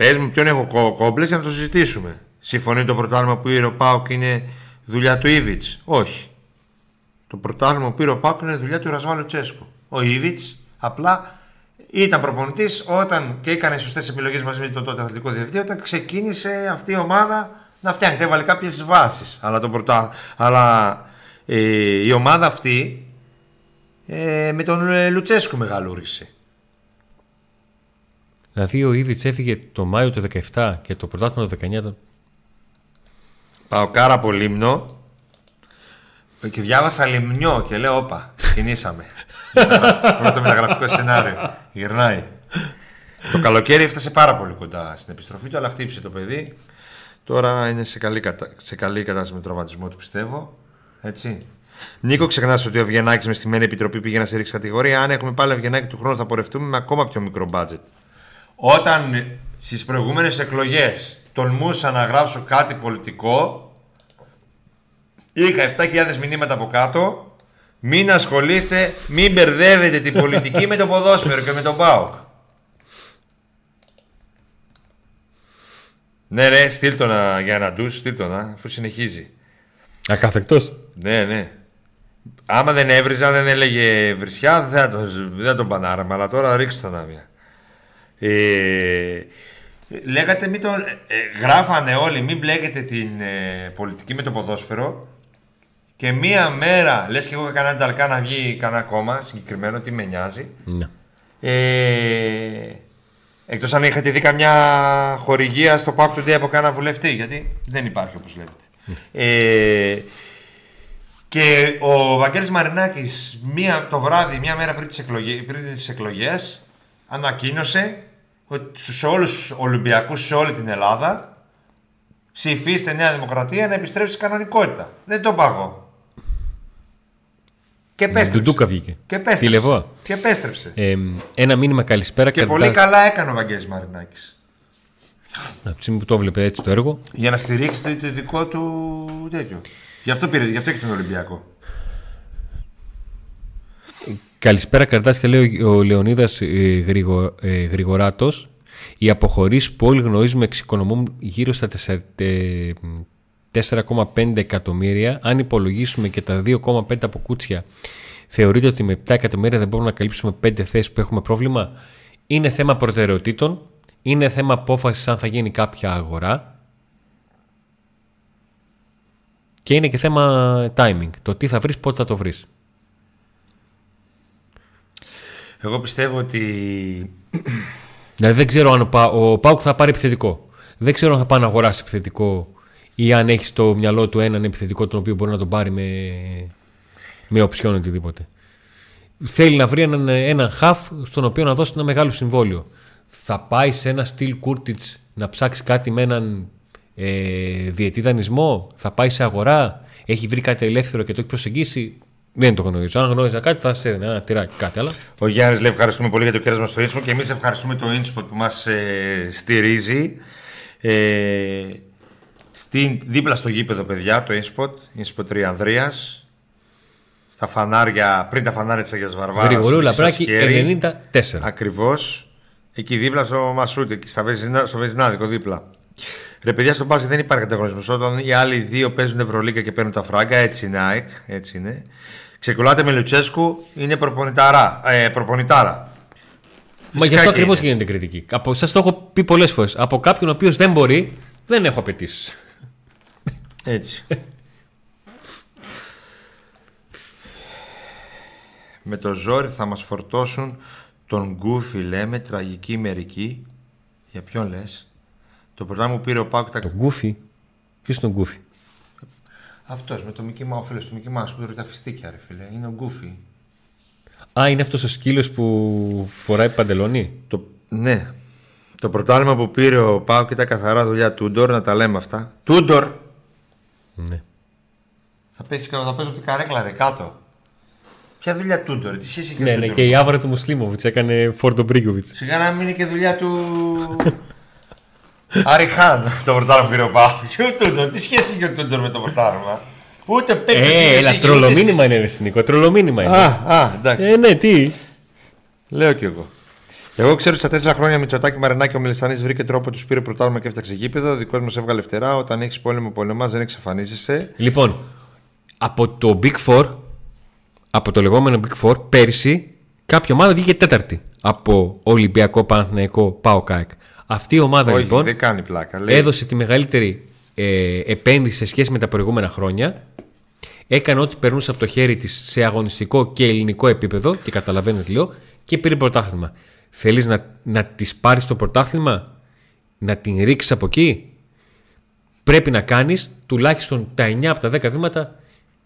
Πες μου ποιον έχω κό- κόμπλεξ για να το συζητήσουμε. Συμφωνεί το πρωτάθλημα που πήρε ο ΠΑΟΚ είναι δουλειά του Ήβιτ. Όχι. Το πρωτάθλημα που πήρε ο Πάουκ είναι δουλειά του Ρασβάλου Τσέσκου. Ο Ήβιτ απλά ήταν προπονητής όταν και έκανε σωστές επιλογές μαζί με τον τότε αθλητικό διευθυντή όταν ξεκίνησε αυτή η ομάδα να φτιάχνετε, έβαλε κάποιες βάσεις. Αλλά, το πρωτά... Αλλά ε, η ομάδα αυτή ε, με τον ε, Λουτσέσκου μεγαλούργησε. Δηλαδή ο Ήβιτ έφυγε το Μάιο του 17 και το πρωτάθλημα το 19. Πάω κάρα από λίμνο και διάβασα λιμνιό και λέω όπα, ξεκινήσαμε. Πρώτο μεταγραφικό σενάριο. Γυρνάει. Το καλοκαίρι έφτασε πάρα πολύ κοντά στην επιστροφή του, αλλά χτύπησε το παιδί. Τώρα είναι σε καλή, κατα... σε καλή κατάσταση με τραυματισμό του, πιστεύω. Έτσι. Νίκο, ξεχνάς ότι ο Ευγενάκης μες στημένη επιτροπή πήγε να σε ρίξει κατηγορία. Αν έχουμε πάλι Ευγενάκη του χρόνου, θα πορευτούμε με ακόμα πιο μικρό μπάτζετ. Όταν στις προηγούμενες εκλογές τολμούσα να γράψω κάτι πολιτικό, είχα 7.000 μηνύματα από κάτω. Μην ασχολείστε, μην μπερδεύετε την πολιτική με το ποδόσφαιρο και με τον ΠΑΟΚ. Ναι, ναι, στείλ το να, για να ντους, στείλ το να, αφού συνεχίζει. Ακαθεκτός. Ναι, ναι. Άμα δεν έβριζα, δεν έλεγε βρισιά, δεν θα τον, δεν θα τον πανάραμε, αλλά τώρα ρίξτε τον άμια. Ε, λέγατε, μην τον, ε, γράφανε όλοι, μην μπλέκετε την ε, πολιτική με το ποδόσφαιρο και μία μέρα, λες και εγώ έκανα κανένα ταλκά να βγει κανένα κόμμα συγκεκριμένο, τι με νοιάζει. Ναι. Ε, Εκτός αν είχατε δει καμιά χορηγία στο Pack Today από κανένα βουλευτή, γιατί δεν υπάρχει όπως λέτε. Ε, και ο Βαγγέλης Μαρινάκης μία, το βράδυ, μία μέρα πριν τις, εκλογές, πριν τις εκλογές ανακοίνωσε ότι στους όλους τους Ολυμπιακούς σε όλη την Ελλάδα ψηφίστε Νέα Δημοκρατία να επιστρέψει κανονικότητα. Δεν το πάγω. Και επέστρεψε. Ντουντούκα βγήκε. Και επέστρεψε. Τηλεβό. Και επέστρεψε. Ε, ένα μήνυμα καλησπέρα. και καρτά- πολύ καλά έκανε ο Βαγγέλης Μαρινάκης. Από τη στιγμή που το βλέπε έτσι το έργο. Για να στηρίξει το, το δικό του τέτοιο. Γι' αυτό, πήρε, γι' αυτό έχει τον Ολυμπιακό. Καλησπέρα Καρτάσια λέει ο Λεωνίδας ε, Γρηγο, ε, Γρηγοράτος. Οι αποχωρήσεις που όλοι γνωρίζουμε εξοικονομούν γύρω στα 4, ε, 4,5 εκατομμύρια. Αν υπολογίσουμε και τα 2,5 από κούτσια, θεωρείτε ότι με 7 εκατομμύρια δεν μπορούμε να καλύψουμε 5 θέσεις που έχουμε πρόβλημα. Είναι θέμα προτεραιοτήτων. Είναι θέμα απόφασης αν θα γίνει κάποια αγορά. Και είναι και θέμα timing. Το τι θα βρεις, πότε θα το βρεις. Εγώ πιστεύω ότι. Δηλαδή δεν ξέρω αν ο, Πα, ο Πάουκ θα πάρει επιθετικό. Δεν ξέρω αν θα πάει να αγοράσει επιθετικό ή αν έχει στο μυαλό του έναν επιθετικό τον οποίο μπορεί να τον πάρει με, με οψιόν οτιδήποτε. Θέλει να βρει έναν, έναν χαφ στον οποίο να δώσει ένα μεγάλο συμβόλαιο. Θα πάει σε ένα στυλ Κούρτιτς να ψάξει κάτι με έναν ε, διετή δανεισμό; Θα πάει σε αγορά; Έχει βρει κάτι ελεύθερο και το έχει προσεγγίσει; Δεν το γνωρίζω. Αν γνώριζα κάτι θα σε έδινε ένα τυράκι κάτι. Αλλά Ο Γιάννης λέει ευχαριστούμε πολύ για το κέρασμα στο Ίνσποτ και εμείς ευχαριστούμε το Ίνσποτ που μας ε, στηρίζει. Ε, στην, δίπλα στο γήπεδο, παιδιά, το Ίνσποτ, Ίνσποτ Τριανδρία. Στα φανάρια, πριν τα φανάρια της Αγίας Βαρβάρας. Γρηγορίου Λαμπράκη 94. Ακριβώς. Εκεί δίπλα στο Μασούτι, εκεί στα Βεζινά, στο Βεζινάδικο δίπλα. Ρε παιδιά, στον μπάσκετ δεν υπάρχει ανταγωνισμός. Όταν οι άλλοι δύο παίζουν Ευρωλίγκα και παίρνουν τα φράγκα, έτσι είναι ΑΕΚ, έτσι είναι. Ξεκολλάτε με Λουτσέσκου, είναι προπονητάρα. Ε, προπονητάρα. Μα Φυσικά γι' αυτό και ακριβώς είναι. γίνεται κριτική. Από σας το έχω πει πολλές φορές. Από κάποιον ο οποίος δεν μπορεί, δεν έχω απαιτήσεις. Έτσι. με το ζόρι θα μας φορτώσουν τον Γκούφι, λέμε, τραγική μερική. Για ποιον λες; Το πρωτάθλημα που πήρε ο Πάουκ τα... Το γκούφι. Ποιος είναι ο γκούφι; Αυτός με το Μικί Μα, ο φίλος του Μικί Μάους που τρώει τα φιστίκια, ρε φίλε. Είναι ο Γκούφι. Α, είναι αυτός ο σκύλος που φοράει παντελόνι; Το... Ναι. Το πρωτάθλημα που πήρε ο Πάουκ ήταν καθαρά δουλειά Τούντορ, να τα λέμε αυτά. Τούντορ! Ναι. Θα πέσει θα παίζω από την καρέκλα, ρε, κάτω. Ποια δουλειά Τούντορ, τι σχέση έχει ο Ναι, ναι, Τούντορ; και η άβρα του Μουσλίμοβιτς έκανε Φόρντο Μπρίγκοβιτς. Σιγά να μην είναι και δουλειά του. Αριχάν το πρωτάρμα που πήρε ο Πάου. Και ο Τούντορ, τι σχέση έχει ο Τούντορ με το πρωτάρμα. Ούτε παίκτη. Ε, έλα, τρολομήνυμα είναι, ρε Νίκο. Τρολομήνυμα είναι. Α, α, εντάξει. Ε, ναι, τι; Λέω κι εγώ. Εγώ ξέρω ότι στα τέσσερα χρόνια Μητσοτάκη Μαρινάκη ο Μελισανή βρήκε τρόπο, τους πήρε πρωτάρμα και έφταξε γήπεδο. Ο δικός μας έβγαλε φτερά. Όταν έχεις πόλεμο, πολεμά, δεν εξαφανίζεσαι. Λοιπόν, από το Big Four, από το λεγόμενο Big Four, πέρσι κάποια ομάδα βγήκε τέταρτη από Ολυμπιακό, Παναθηναϊκό, Πάο ΚΑΕΚ. Αυτή η ομάδα Όχι, λοιπόν δεν κάνει πλάκα. Λέει, έδωσε τη μεγαλύτερη ε, επένδυση σε σχέση με τα προηγούμενα χρόνια. Έκανε ό,τι περνούσε από το χέρι της σε αγωνιστικό και ελληνικό επίπεδο και καταλαβαίνω τι λέω και πήρε πρωτάθλημα. Θέλεις να, να της πάρεις το πρωτάθλημα, να την ρίξεις από εκεί; Πρέπει να κάνεις τουλάχιστον τα 9 από τα 10 βήματα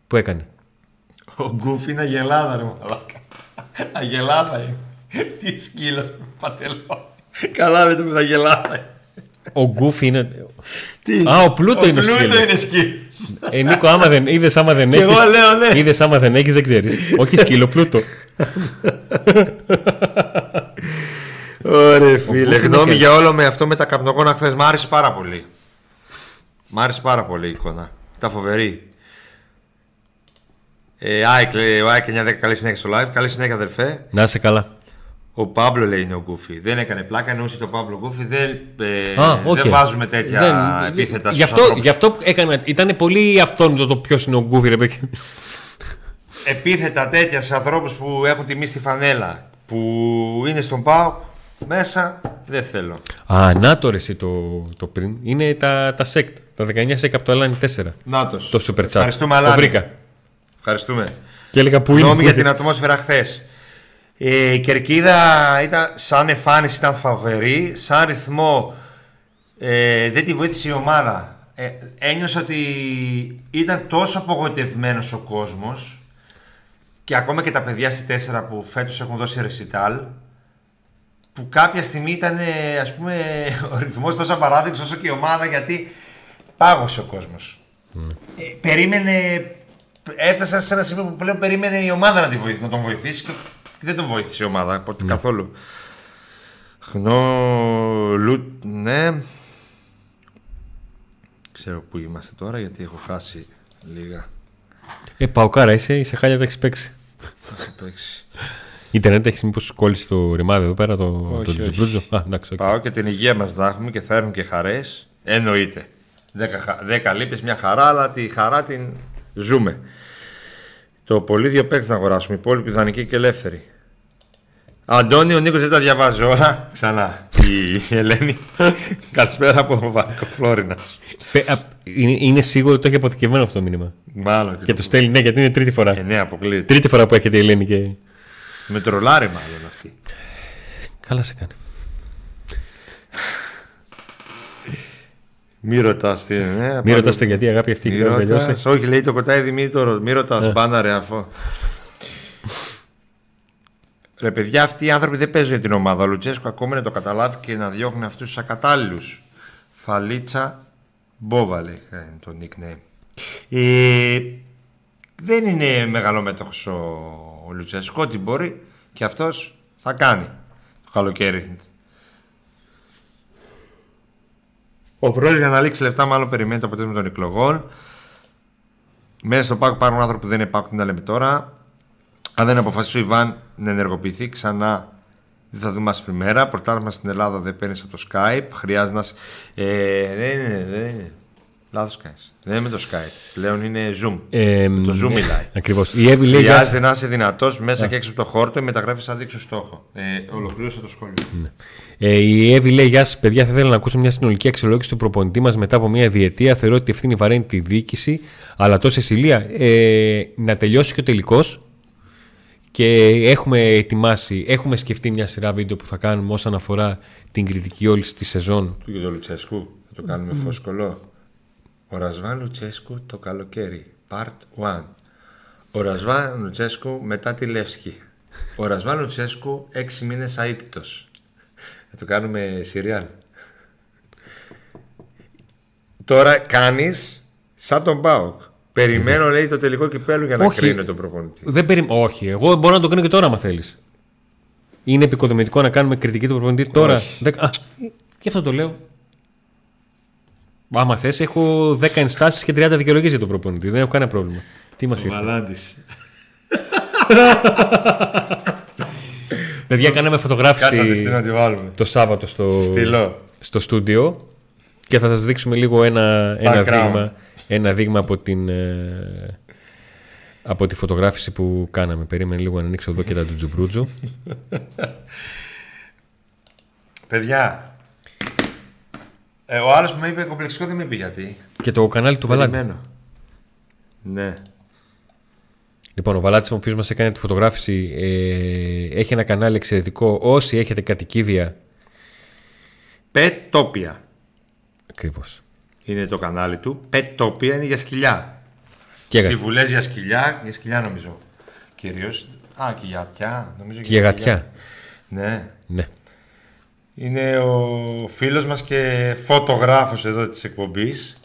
που έκανε. Ο Γκούφ είναι αγελάδα, ρε μαλάκα. Αγελάδα είναι. Τι σκύλος πατελό. Καλά λέτε με τα γελάδα. Ο Γκούφ είναι. Τι; Α, ο Πλούτο είναι Ο Πλούτο σκύλος. είναι σκύλος. Ε, Νίκο, άμα δεν είδες, άμα δεν Και έχει. εγώ λέω ναι. Είδες άμα δεν έχεις, δεν ξέρεις. Όχι σκύλο, πλούτο. Ωραία, φίλε. Γκούφ είναι Γνώμη σκέτο. για όλο με αυτό με τα καπνογόνα χθες. Μ' άρεσε πάρα πολύ. Μ' άρεσε πάρα πολύ η εικόνα. Ήταν φοβερή. Ε, Άικ, λέει, ο Άικ 9-10 καλή συνέχεια στο live. Καλή συνέχεια, αδερφέ. Να είσαι καλά. Ο Παύλο λέει είναι ο Γκούφι. Δεν έκανε πλάκα, εννοούσε το Παύλο Γκούφι. Δεν, ε, Α, οκ. δεν βάζουμε τέτοια Δεν- επίθετα γι' στους αυτό, ανθρώπους. γι' αυτό έκανα. Ήταν πολύ αυτονόητο το ποιος είναι ο Γκούφι, ρε παιδί. Επίθετα τέτοια σε ανθρώπους που έχουν τιμή στη φανέλα, που είναι στον ΠΑΟΚ, μέσα δεν θέλω. Α, να το ρε εσύ το, το πριν. Είναι τα, τα σεκ. Τα 19 σεκ από το Αλάνι 4. Νάτος. Τος super chat. Ευχαριστούμε, Το Αλάνη. βρήκα. Ευχαριστούμε. Και έλεγα που είναι. Γνώμη που για είναι; την ατμόσφαιρα χθες. Ε, η κερκίδα ήταν σαν εμφάνιση ήταν φαβερή, σαν ρυθμό ε, δεν τη βοήθησε η ομάδα. Ε, ένιωσα ότι ήταν τόσο απογοητευμένος ο κόσμος και ακόμα και τα παιδιά στη 4 που φέτος έχουν δώσει ρεσιτάλ που κάποια στιγμή ήταν ε, ας πούμε ο ρυθμός τόσο απαράδεκτος όσο και η ομάδα γιατί πάγωσε ο κόσμος. Ε, περίμενε, έφτασε σε ένα σημείο που πλέον περίμενε η ομάδα να, τη βοηθ- να τον βοηθήσει και δεν τον βοήθησε η ομάδα ποτέ, καθόλου. Χνό, λου, ναι. Ξέρω που είμαστε τώρα γιατί έχω χάσει λίγα. Ε, παοκάρα είσαι, είσαι χάλια τα έχεις παίξει. Έχω παίξει. Ιντερνετ έχει μήπως κόλλησε το ρημάδι εδώ πέρα, το, Όχι, το όχι. τζουμπρούτζο. Α, εντάξει, οκ. Πάω και την υγεία μας να έχουμε και θα έρθουν και χαρές. Εννοείται. Δέκα, χα- δέκα λύπες, μια χαρά, αλλά τη χαρά την ζούμε. Το πολύ δύο παίκτες να αγοράσουμε, οι υπόλοιποι ιδανικοί και ελεύθεροι. Αντώνη, ο Νίκος δεν τα διαβάζει όλα. Ξανά. Η Ελένη. Καλησπέρα από Βαρικό Φλώρινας. Πε- α, Είναι, είναι σίγουρο ότι το έχει αποθηκευμένο αυτό το μήνυμα. Μάλλον. Και το στέλνει, ναι, γιατί είναι τρίτη φορά. Ε, ναι, αποκλείεται. Τρίτη φορά που έρχεται η Ελένη και. Με τρολάρι μάλλον αυτή. Καλά σε κάνει. Μη ρωτάς τι είναι. Ναι, Μην ρωτάς το γιατί αγάπη αυτή Μη έχει τελειώσει. ρωτάς. Όχι, λέει το κοτάι Δημήτρο. Μη ρωτάς. Μπάνα ρε αφού. Ρε παιδιά, αυτοί οι άνθρωποι δεν παίζουν για την ομάδα. Ο Λουτσέσκο ακόμα να το καταλάβει και να διώχνει αυτούς τους ακατάλληλους. Φαλίτσα Μπόβα λέει ε, το nickname. Ε, δεν είναι μεγαλομέτωχος ο, ο Λουτσέσκο. Ό,τι μπορεί και αυτός θα κάνει το καλοκαίρι. Ο πρόεδρος για να λήξει λεφτά μάλλον περιμένει το αποτέλεσμα των εκλογών. Μέσα στο ΠΑΚ υπάρχουν άνθρωποι που δεν υπάρχουν, τι να λέμε τώρα. Αν δεν αποφασίσει ο Ιβάν να ενεργοποιηθεί ξανά, δεν θα δούμε άσπρη μέρα. Πρωτάθλημα στην Ελλάδα δεν παίρνεις από το Skype. Χρειάζεται να. σ- Ε, δεν είναι, δεν είναι. Λάθος κάνει. Δεν είναι με το Skype. Πλέον είναι Zoom. Ε, με το Zoom μιλάει. Ακριβώς. Η Εύη λέει. «Γεια Χρειάζεται να είσαι δυνατός μέσα και έξω από το χόρτο με μεταγράφεις σαν δείξω στόχο. Ε, ολοκλήρωσα το σχόλιο. Ε, η Εύη λέει: Γεια σας, παιδιά. Θα ήθελα να ακούσω μια συνολική αξιολόγηση του προπονητή μας μετά από μια διετία. Θεωρώ ότι η ευθύνη βαραίνει τη διοίκηση. Αλλά τόσο Σιλία, ε, να τελειώσει και ο τελικός. Και έχουμε ετοιμάσει, έχουμε σκεφτεί μια σειρά βίντεο που θα κάνουμε όσον αφορά την κριτική όλης της σεζόν. Του Γιώργου Λουτσέσκου. Θα το κάνουμε φωσκολό. Ο Ρασβάν Λουτσέσκου το καλοκαίρι. Part 1. Ο Ρασβάν Λουτσέσκου μετά τη Λεύσκη. Ο Ρασβάν Λουτσέσκου 6 μήνες αίτητος. Θα το κάνουμε σιριάλ. Τώρα κάνεις σαν τον Μπάουκ. Περιμένω λέει το τελικό κυπέλου για να Όχι. κρίνω τον προπονητή. Δεν περι... Όχι, εγώ μπορώ να το κάνω και τώρα, άμα θέλεις. Είναι επικοδομητικό να κάνουμε κριτική του προπονητή τώρα. Όχι. Δέκα- Α, και αυτό το λέω. Άμα θες, έχω 10 ενστάσεις και 30 δικαιολογίες για τον προπονητή. Δεν έχω κανένα πρόβλημα. Τι μας ήρθε; Μαλάντης. Παιδιά, κάναμε Κάτσε να τη στείλω να φωτογράφηση τη βάλουμε. το Σάββατο στο, Στείλω. στο στούντιο και θα σας δείξουμε λίγο ένα, ένα, Background. δείγμα, ένα δείγμα από την, ε, από τη φωτογράφηση που κάναμε. Περίμενε λίγο να ανοίξω εδώ και τα του Τζουμπρούτζου. Παιδιά, Ε, ο άλλος που με είπε κομπλεξικό δεν με είπε γιατί. Και το κανάλι του Βαλάντη. Περιμένω. Ναι. Λοιπόν, ο Βαλάτης, ο οποίος μας έκανε τη φωτογράφηση, ε, έχει ένα κανάλι εξαιρετικό. Όσοι έχετε κατοικίδια. Πετόπια Ακριβώς. είναι το κανάλι του. Πετόπια είναι για σκυλιά. Και, για- Συμβουλές για σκυλιά, για σκυλιά νομίζω. Κυρίως. Α, και για γατιά. Νομίζω και για γατιά. Ναι. Ναι. Είναι ο φίλος μας και φωτογράφος εδώ της εκπομπής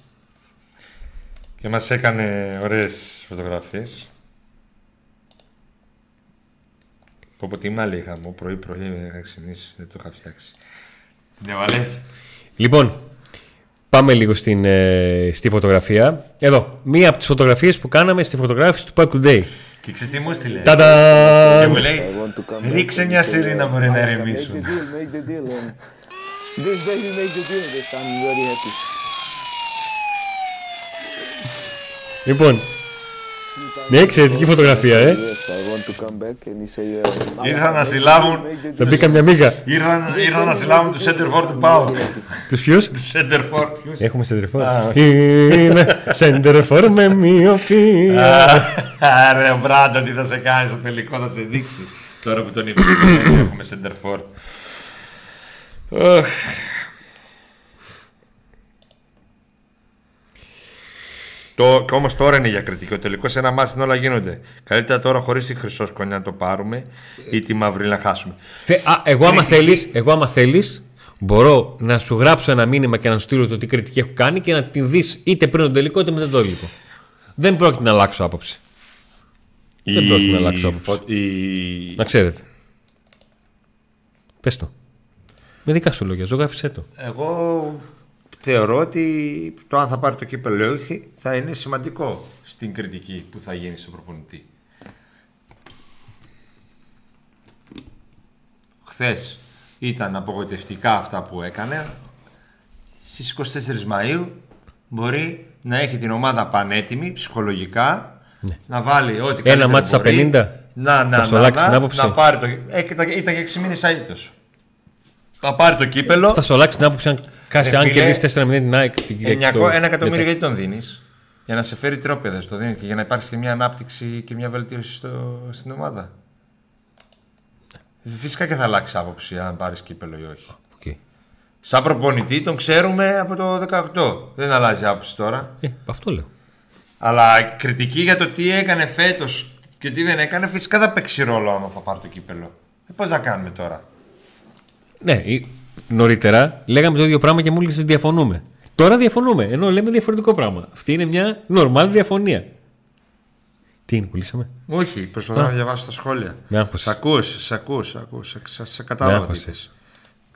και μας έκανε ωραίες φωτογραφίες. Πω πω τι μάλλη είχαμε, πρωί πρωί είχα ξυπνήσει, δεν το είχα φτιάξει. Διαβαλές. Λοιπόν, πάμε λίγο στην, ε, στη φωτογραφία. Εδώ, μία από τις φωτογραφίες που κάναμε στη φωτογράφηση του Park Today. Και ξέρεις τι μου έστειλε; Και Τανταμ! μου I λέει, want to come back ρίξε and μια say, σιρήνα uh, μπορεί να Make ηρεμήσουν. the deal, make the deal. And this day we make the deal. This I'm very happy. Λοιπόν, μια εξαιρετική φωτογραφία, ε. Yes, I want to come back and he say. Uh, Ήρθαν να συλλάβουν, make the Θα deal. μπει καμιά μίγα. ήρθαν, ήρθαν να συλλάβουν τους Center του Πάου. Τους ποιους; Τους Center for, ποιους; Έχουμε σεντερφόρ. Είναι σεντερφόρ με μοιοπία. Άρα, ο Μπράντον τι θα σε κάνεις στο τελικό, θα σε δείξει. Τώρα που τον είπε, δεν έχουμε center for. Αχ. Το, και όμως τώρα είναι για κριτική. Ο τελικός σε ένα μάτι όλα γίνονται. Καλύτερα τώρα χωρίς τη χρυσόσκονη να το πάρουμε ή τη μαύρη να χάσουμε. Θε- α, εγώ, άμα Κριτική- θέλεις, εγώ άμα θέλεις, μπορώ να σου γράψω ένα μήνυμα και να σου στείλω το τι κριτική έχω κάνει και να την δεις είτε πριν τον τελικό είτε μετά τον τελικό. Δεν πρόκειται να αλλάξω άποψη. Δεν πρόκειται να αλλάξω άποψη. φω- η- Να ξέρετε. Πες το. Με δικά σου λόγια, ζωγράφισέ το. Εγώ θεωρώ ότι το αν θα πάρει το κύπελο ή όχι θα είναι σημαντικό στην κριτική που θα γίνει στον προπονητή. Χθες ήταν απογοητευτικά αυτά που έκανε. Στις 24 Μαΐου μπορεί να έχει την ομάδα πανέτοιμη ψυχολογικά να βάλει ό,τι καλύτερο Ναι. μάτι στα μπορεί, 50. να, να, Θα σου να, αλλάξει να, την άποψη. να πάρει το ε, ήταν, ήταν για 6 μήνες αίτητος. Θα πάρει το κύπελλο Θα σου αλλάξει την άποψη αν, χάσει, Ρε αν φίλε, κερδίσεις 4-0 την ΑΕΚ. την Κυριακή 900, το- ένα εκατομμύριο μετά. γιατί τον δίνεις; Για να σε φέρει τρόπαια το δίνει και για να υπάρξει και μια ανάπτυξη και μια βελτίωση στο, στην ομάδα. Φυσικά και θα αλλάξει άποψη αν πάρεις κύπελλο ή όχι. Οκ. Σαν προπονητή τον ξέρουμε από το 18. Δεν αλλάζει άποψη τώρα. Ε, αυτό λέω. Αλλά κριτική για το τι έκανε φέτος και τι δεν έκανε, φυσικά θα παίξει ρόλο άμα θα πάρει το κύπελλο. Ε, Πώς θα κάνουμε τώρα; Ναι, ή- νωρίτερα λέγαμε το ίδιο πράγμα και μου έλεγε ότι διαφωνούμε. Τώρα διαφωνούμε, ενώ λέμε διαφορετικό πράγμα. Αυτή είναι μια normal διαφωνία. Τι είναι, κολλήσαμε; Όχι, προσπαθώ να διαβάσω τα σχόλια. Με άγχωσες. Σ' ακούς, σ' ακούς, σ' ακούς, σε- σε, σε Με κατάλαβα τι άγχωσες. είπες.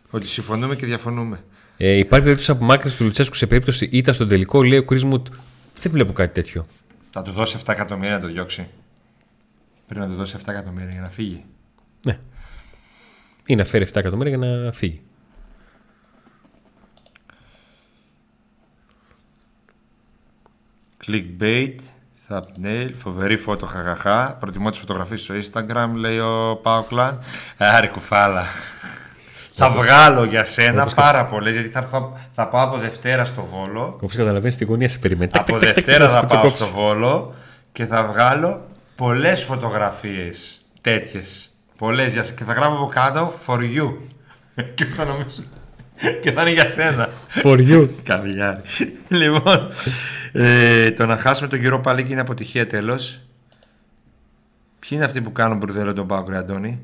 Ότι συμφωνούμε και διαφωνούμε. Ε, υπάρχει περίπτωση απομάκρυνση του Λουτσέσκου σε περίπτωση ήττα στον τελικό, λέει ο Κρίσμουτ. Δεν βλέπω κάτι τέτοιο. Θα του δώσει 7 εκατομμύρια να το διώξει. Πρέπει να του δώσει 7 εκατομμύρια για να φύγει. Ναι. Ή να φέρει 7 εκατομμύρια για να φύγει. Clickbait, thumbnail, φοβερή φώτο, χαχαχά. Προτιμώ τις φωτογραφίες στο Instagram, λέει ο Πάοκλαν. Άρη κουφάλα. θα βγάλω για σένα πάρα πολλές, γιατί θα, έρθω- θα πάω από Δευτέρα στο Βόλο. Όπως καταλαβαίνεις, την γωνία σε περιμένει. Τακ, Από τακ, τακ, τακ, Δευτέρα τακ, θα τακ, πάω κόψει. στο Βόλο και θα βγάλω πολλές φωτογραφίες τέτοιες. Πολλές για... και θα γράφω από κάτω for you. και θα νομίζω... και θα είναι για σένα. For you. Καβιλιάρη. λοιπόν, ε, το να χάσουμε τον κύριο Παλίκη είναι αποτυχία τέλος. Ποιοι είναι αυτοί που κάνουν μπουρδέλο τον Πάκο, Αντώνη;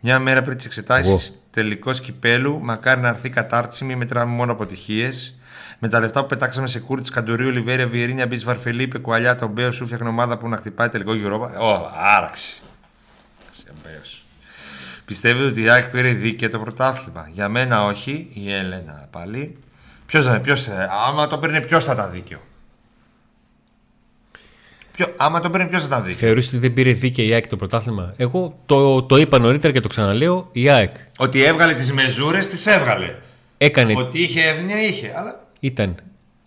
Μια μέρα πριν τις εξετάσεις, τελικός κυπέλου, μακάρι να έρθει κατάρτιση, μη μετράμε μόνο αποτυχίες. Με τα λεφτά που πετάξαμε σε Κούρτ, Καντουρίου, Λιβέρια, Βιερίνια, Μπις Βαρφελίπε, Κουαλιά, τον Μπέο, σου φτιάχνει ομάδα που να χτυπάει τελικό γύρο. Ω, άραξε. Σε Μπέος. Πιστεύετε ότι η ΑΕΚ πήρε δίκαια το πρωτάθλημα; Για μένα όχι, η Έλενα πάλι. Ποιος ποιος, ε, άμα το παίρνει, ποιος θα ήταν δίκαιο. Ποιο, άμα το παίρνει, ποιος θα ήταν δίκαιο. Θεωρείς ότι δεν πήρε δίκαια η ΑΕΚ το πρωτάθλημα; Εγώ το, το είπα νωρίτερα και το ξαναλέω. Η ΑΕΚ Ότι έβγαλε τις μεζούρες, τις έβγαλε. έκανε, Ότι είχε εύνοια, είχε. Αλλά ήταν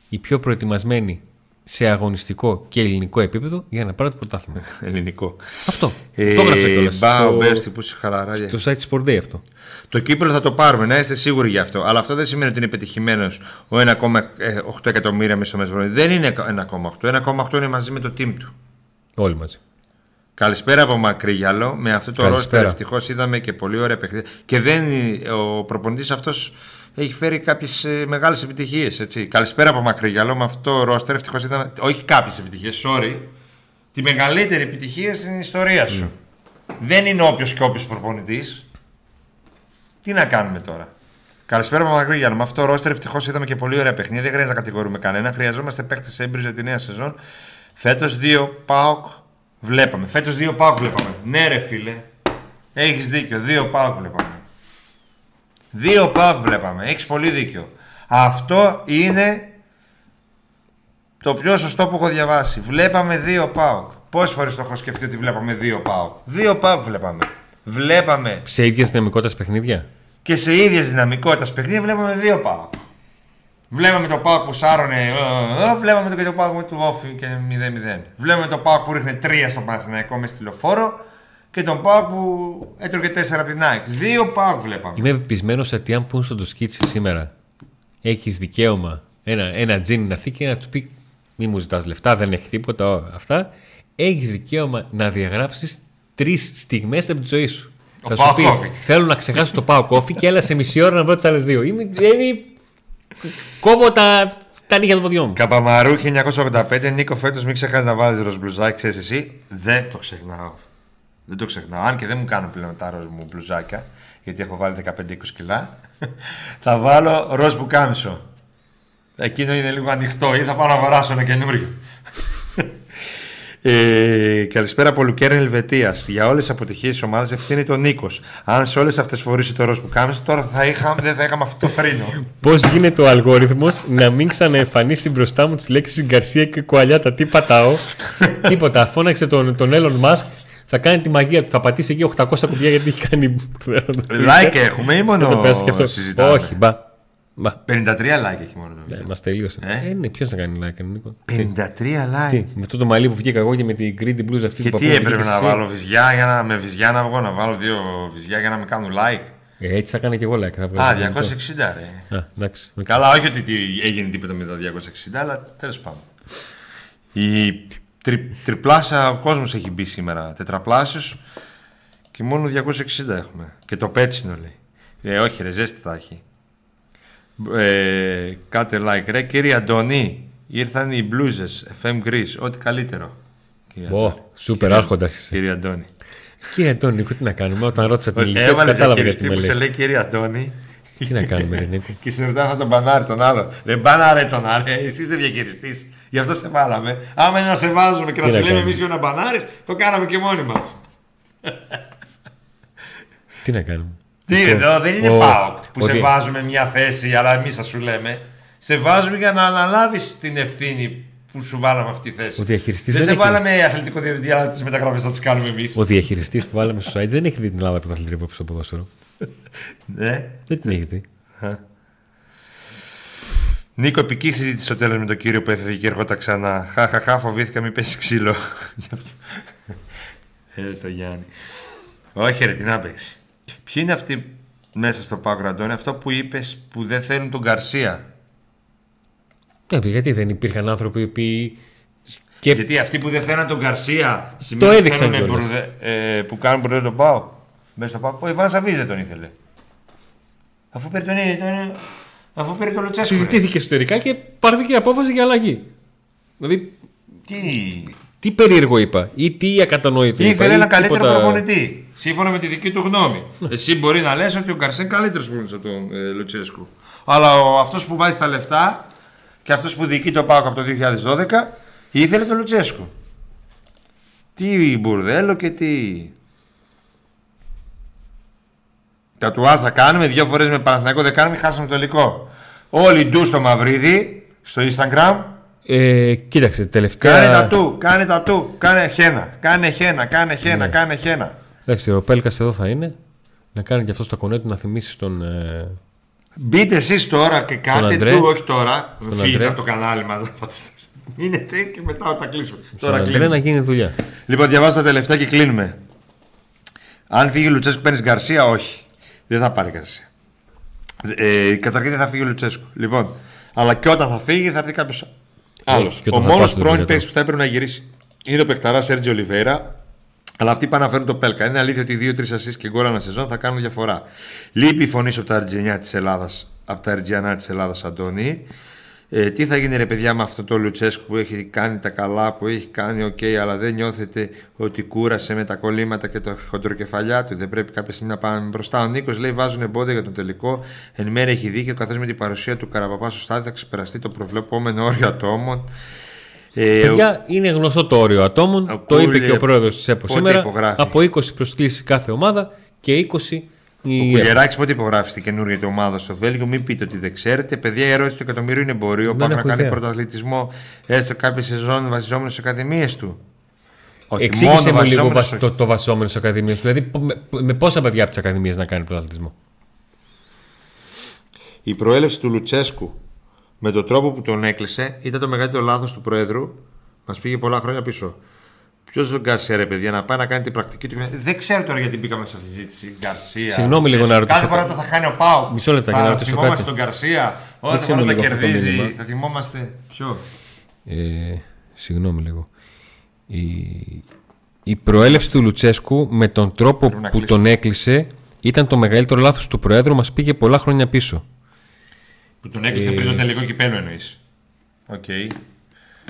η πιο προετοιμασμένη σε αγωνιστικό και ελληνικό επίπεδο για να πάρει το πρωτάθλημα. Ελληνικό. αυτό. Ε, το έγραψε κιόλας. Μπα, ο Στο- Μπέστη που είσαι χαλαρά. Στο site Sport Day αυτό. Το κύπελο θα το πάρουμε, να είστε σίγουροι γι' αυτό. Αλλά αυτό δεν σημαίνει ότι είναι πετυχημένο ο 1,8 εκατομμύρια μισθομεσβρόνι. Δεν είναι 1,8. 1,8 είναι μαζί με το team του. Όλοι μαζί. Καλησπέρα από Μακρύγιαλο. Με αυτό το Καλησπέρα. ρόστερ ευτυχώς είδαμε και πολύ ωραία παιχνίδια. Και δεν, ο προπονητής αυτός έχει φέρει κάποιες μεγάλες επιτυχίες. Καλησπέρα από Μακρύγιαλο. Με αυτό το ρόστερ ευτυχώς είδαμε. Όχι κάποιες επιτυχίες, sorry. Τη μεγαλύτερη επιτυχία στην ιστορία σου. Δεν είναι όποιος και όποιος προπονητής. Τι να κάνουμε τώρα; Καλησπέρα από Μακρύγιαλο. Με αυτό το ρόστερ ευτυχώς είδαμε και πολύ ωραία παιχνίδια. Δεν χρειάζεται να κατηγορούμε κανένα. Χρειαζόμαστε παίχτε έμπειρου για τη νέα σεζόν. Φέτος δύο ΠΑΟΚ βλέπαμε. Φέτος δύο ΠΑΟΚ βλέπαμε. Ναι, ρε φίλε. Έχεις δίκιο. Δύο ΠΑΟΚ βλέπαμε. Δύο ΠΑΟΚ βλέπαμε. Έχεις πολύ δίκιο. Αυτό είναι το πιο σωστό που έχω διαβάσει. Βλέπαμε δύο ΠΑΟΚ. Πόσες φορές το έχω σκεφτεί ότι βλέπαμε δύο ΠΑΟΚ. Δύο ΠΑΟΚ βλέπαμε. Βλέπαμε Σε ίδια δυναμικότητα παιχνίδια; και σε ίδιες δυναμικότητα παιχνίδια βλέπαμε δύο ΠΑΟΚ. Βλέπαμε το Πάοκ που σάρωνε, ε, ε, βλέπαμε και το Πάοκ με του Όφη και 0-0. Βλέπαμε το Πάοκ που ρίχνε 3 στο Παναθηναϊκό μες στυλοφόρο και τον Πάοκ που έτρωγε 4 από την ΑΕΚ. Δύο Πάοκ βλέπαμε. Είμαι πεπισμένος ότι αν πούν στον Τοσκίτσι σήμερα έχεις δικαίωμα ένα, ένα τζίνι να έρθει και να του πει μη μου ζητάς λεφτά, δεν έχει τίποτα ό, αυτά. Έχεις δικαίωμα να διαγράψεις τρεις στιγμές από τη ζωή σου. Ο Θα σου Πάο πει, Κόφι. Θέλω να ξεχάσω το πάω κόφι και έλα σε μισή ώρα να βρω τις άλλες δύο. Είμαι, δηλαδή, κόβω τα, τα νύχια των ποδιών μου. Καπαμαρού 1985, Νίκο φέτος μην ξεχάσεις να βάζει ροζ μπλουζάκι, ξέρεις εσύ. Δεν το ξεχνάω. Δεν το ξεχνάω. Αν και δεν μου κάνουν πλέον τα ροζ μου μπλουζάκια, γιατί έχω βάλει 15-20 κιλά, θα βάλω ροζ μπουκάμισο. Εκείνο είναι λίγο ανοιχτό ή θα πάω να αγοράσω ένα καινούριο. Ε, καλησπέρα από Λουκέρν Ελβετίας. Για όλες τις αποτυχίες της ομάδας ευθύνει τον Νίκος. Αν σε όλες αυτές φορήσει το ροζ που κάμισε, τώρα θα είχα, δεν θα είχαμε αυτό το φρύνο. Πώς γίνεται ο αλγόριθμος να μην ξαναεμφανίσει μπροστά μου τις λέξεις Γκαρσία και Κουαλιάτα. Τι πατάω; Τίποτα. Φώναξε τον, τον Elon Musk. Θα κάνει τη μαγεία του. Θα πατήσει εκεί 800 κουμπιά γιατί έχει κάνει. like έχουμε ή μόνο Δεν το πέρασε και αυτό. συζητάμε; Όχι, μπα. μπα. 53 like έχει μόνο το Ναι, βίντεο. μας τελείωσε. Ε; Ε, ναι, ποιος να κάνει like, Νίκο; 53 like. Τι, με αυτό το μαλλί που βγήκα εγώ και με την greedy blues αυτή Και που τι παππού έπρεπε βγήκες να εσύ. βάλω βυζιά για να, με βυζιά να βγω, να βάλω δύο βυζιά για να με κάνουν like. Ε, έτσι θα κάνει και εγώ like. Θα βγάζω Α, κινητό. 260 ρε. Α, εντάξει. οκ. Καλά, όχι ότι τι έγινε τίποτα με τα 260, αλλά τέλος πάντων. Η τρι, τριπλάσια ο κόσμος έχει μπει σήμερα. Τετραπλάσιος και μόνο 260 έχουμε. Και το πέτσινο λέει. Ε, όχι, ρε, ζέστη θα έχει. Ε, κάτε like, ρε. Κύριε Αντώνη, ήρθαν οι μπλούζες FM Greece. Ό,τι καλύτερο. Κύριε Ω, Αντώνη. σούπερ Κύριε- άρχοντας είσαι. Κύριε Αντώνη. Κύριε Αντώνη, Νίκο, τι να κάνουμε. Όταν ρώτησα την ηλικία, του, Έβαλες κατάλαβα γιατί διαχειριστή με που σε λέει. λέει κύριε Αντώνη. Τι να κάνουμε, ρε Νίκο; Και σε ρωτάνε θα τον μπανάρει τον άλλο. Ρε μπανάρε τον άλλο. Εσύ είσαι διαχειριστής. Γι' αυτό σε βάλαμε. Άμα είναι να σε βάζουμε και να Τι σε να λέμε κάνουμε; εμείς ποιο να μπανάρεις, το κάναμε και μόνοι μας. Τι να κάνουμε; Τι Λοιπόν, εδώ δεν είναι ο- ΠΑΟΚ που σε ότι- βάζουμε μια θέση, αλλά εμείς θα σου λέμε. Σε βάζουμε για να αναλάβεις την ευθύνη που σου βάλαμε αυτή τη θέση. Ο διαχειριστής δεν δεν σε έχει- βάλαμε αθλητικό διευθυντή, αλλά τι μεταγραφές θα τις κάνουμε εμείς. Ο διαχειριστής που βάλαμε στο site δεν έχει δει την Ελλάδα πρωταθλητή από στο ποδόσφαιρο. Ναι. Δεν την έχει δει. Νίκο, επική συζήτηση στο τέλος με τον κύριο που έφευγε και ερχόταν ξανά. Χαχαχά, φοβήθηκα μην πέσεις ξύλο. ε, το Γιάννη. Όχι, ρε, τι να παίξει. Ποιοι είναι αυτοί μέσα στο Πάκρο, Αντώνη, αυτό που είπες που δεν θέλουν τον Γκαρσία. Ναι, γιατί δεν υπήρχαν άνθρωποι οι οποίοι. Και Γιατί αυτοί που δεν θέλουν τον Γκαρσία σημαίνει ότι έδειξαν θέλουν κιόλας. μπουρδε- ε, που κάνουν μπουρδε τον Πάο. Μέσα στο Πάο. Ο Ιβάν Σαββίζε τον ήθελε. Αφού πήρε τον, τον, αφού πήρε τον Λουτσέσκο. ρε. συζητήθηκε εσωτερικά και πάρθηκε απόφαση για αλλαγή. Δηλαδή, Τι; τι περίεργο είπα ή τι ακατανόητο είπα. Ήθελε ή ένα καλύτερο τίποτα- προπονητή. Σύμφωνα με τη δική του γνώμη. Εσύ μπορεί να λες ότι ο Γκαρσέ είναι καλύτερος προπονητής από τον ε, Λουτσέσκου. Αλλά ο, αυτός που βάζει τα λεφτά και αυτός που διοικεί το ΠΑΟΚ από το 2012 ήθελε τον Λουτσέσκου. Τι μπουρδέλο και τι. Τα τουάζα κάνουμε, δύο φορές με Παναθηναϊκό δεν κάνουμε, χάσαμε το υλικό. Όλοι ντου στο Μαυρίδι, στο Instagram, Ε, κοίταξε, τελευταία. Κάνε τα του, κάνε τα του, κάνε χένα, κάνε χένα, κάνε χένα, Ναι. κάνε χένα. Εντάξει, ο Πέλκας εδώ θα είναι. Να κάνει και αυτό το κονέ του να θυμίσει στον. Ε, Μπείτε εσείς τώρα και κάντε Αντρέ. του, όχι τώρα. Στον Φύγετε Αντρέ. από το κανάλι μας. Μείνετε και μετά θα κλείσουμε. Τώρα Τώρα κλείνουμε. να γίνει δουλειά. Λοιπόν, διαβάζω τα τελευταία και κλείνουμε. Αν φύγει ο Λουτσέσκου, παίρνεις Γκαρσία, όχι. Δεν θα πάρει Γκαρσία. Ε, καταρχήν δεν θα φύγει ο Λουτσέσκου. Λοιπόν, αλλά και όταν θα φύγει θα έρθει κάποιος άλλος. και Ο όταν θα μόνος πας στον πρώην Ολυμπιακό. παίκτης που θα έπρεπε να γυρίσει είναι ο παιχταράς Σέρτζιο Ολιβέρα. Αλλά αυτοί πάνε να φέρουν το Πέλκα. Είναι αλήθεια ότι 2-3 ασεί και γκολ ένα σεζόν θα κάνουν διαφορά. Λείπει η φωνή σου από τα Αργενιά της Ελλάδας, από τα Αργιανά της Ελλάδας, Αντώνη. Ε, τι θα γίνει ρε παιδιά με αυτό το Λουτσέσκου που έχει κάνει τα καλά που έχει κάνει, οκ, αλλά δεν νιώθετε ότι κούρασε με τα κολλήματα και το χοντροκεφαλιά του; Δεν πρέπει κάποια στιγμή να πάμε μπροστά. Ο Νίκος λέει: Βάζουν εμπόδια για τον τελικό. Εν μέρει έχει δίκιο, καθώς με την παρουσία του Καραπαπά στο στάδιο θα ξεπεραστεί το προβλεπόμενο όριο ατόμων. Ε, Παιδιά, είναι γνωστό το όριο ατόμων. Ο το είπε Κούλε, και ο πρόεδρος της ΕΠΟ πότε σήμερα. υπογράφει; Από 20 προσκλήσεις κάθε ομάδα και 20 Ο η ΕΠΟ. Κουλιεράκη πότε υπογράφει στην καινούργια του ομάδα στο Βέλγιο, μην πείτε ότι δεν ξέρετε. Παιδιά, η ερώτηση του εκατομμυρίου είναι εμπορίο. Δεν Πάμε να έχω κάνει ιδέα. πρωταθλητισμό έστω κάποια σεζόν βασιζόμενος στις ακαδημίες του; Όχι, Εξήγησε μου λίγο βασιζόμενος βασ- σε- το, το βασιόμενο στις ακαδημίες. Δηλαδή, με, με πόσα παιδιά από τις ακαδημίες να κάνει πρωταθλητισμό. Η προέλευση του Λουτσέσκου με τον τρόπο που τον έκλεισε ήταν το μεγαλύτερο λάθος του Προέδρου. Μας πήγε πολλά χρόνια πίσω. Ποιος τον Γκαρσία, ρε παιδιά, να πάει να κάνει την πρακτική του. Δεν ξέρω τώρα γιατί μπήκαμε σε αυτή τη συζήτηση. Γκαρσία. Συγγνώμη λίγο Λουτσέσκου. να ρωτήσω Κάθε φορά κάτι. το θα κάνει ο Πάου. Μισό λεπτό για να θα ρωτήσω θυμόμαστε κάτι. τον Γκαρσία. Όταν Δείξτε μου φορά τα λίγο αυτό το κερδίζει, μήνυμα. θα θυμόμαστε. Ποιο. Ε, συγγνώμη λίγο. Η, η προέλευση του Λουτσέσκου με τον τρόπο να που κλείσω. τον έκλεισε ήταν το μεγαλύτερο λάθος του Προέδρου. Μας πήγε πολλά χρόνια πίσω. Που τον έκλεισε Ε. πριν το τελικό κυπέλο εννοείς. Οκ.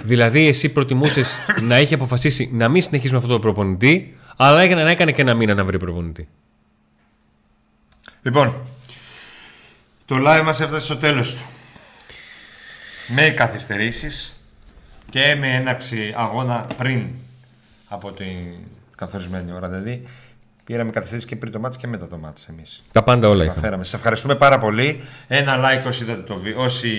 Δηλαδή, εσύ προτιμούσες να έχει αποφασίσει να μην συνεχίσει με αυτό το προπονητή, αλλά έκανε, να έκανε και ένα μήνα να βρει προπονητή. Λοιπόν, το live μας έφτασε στο τέλος του. Με καθυστερήσεις και με έναρξη αγώνα πριν από την καθορισμένη ώρα. Δηλαδή, πήραμε καθυστερήσεις και πριν το ματς και μετά το ματς εμείς. Τα πάντα όλα Τα είχαμε. καταφέραμε. Σας ευχαριστούμε πάρα πολύ. Ένα like όσοι, είδατε το, βι- όσοι,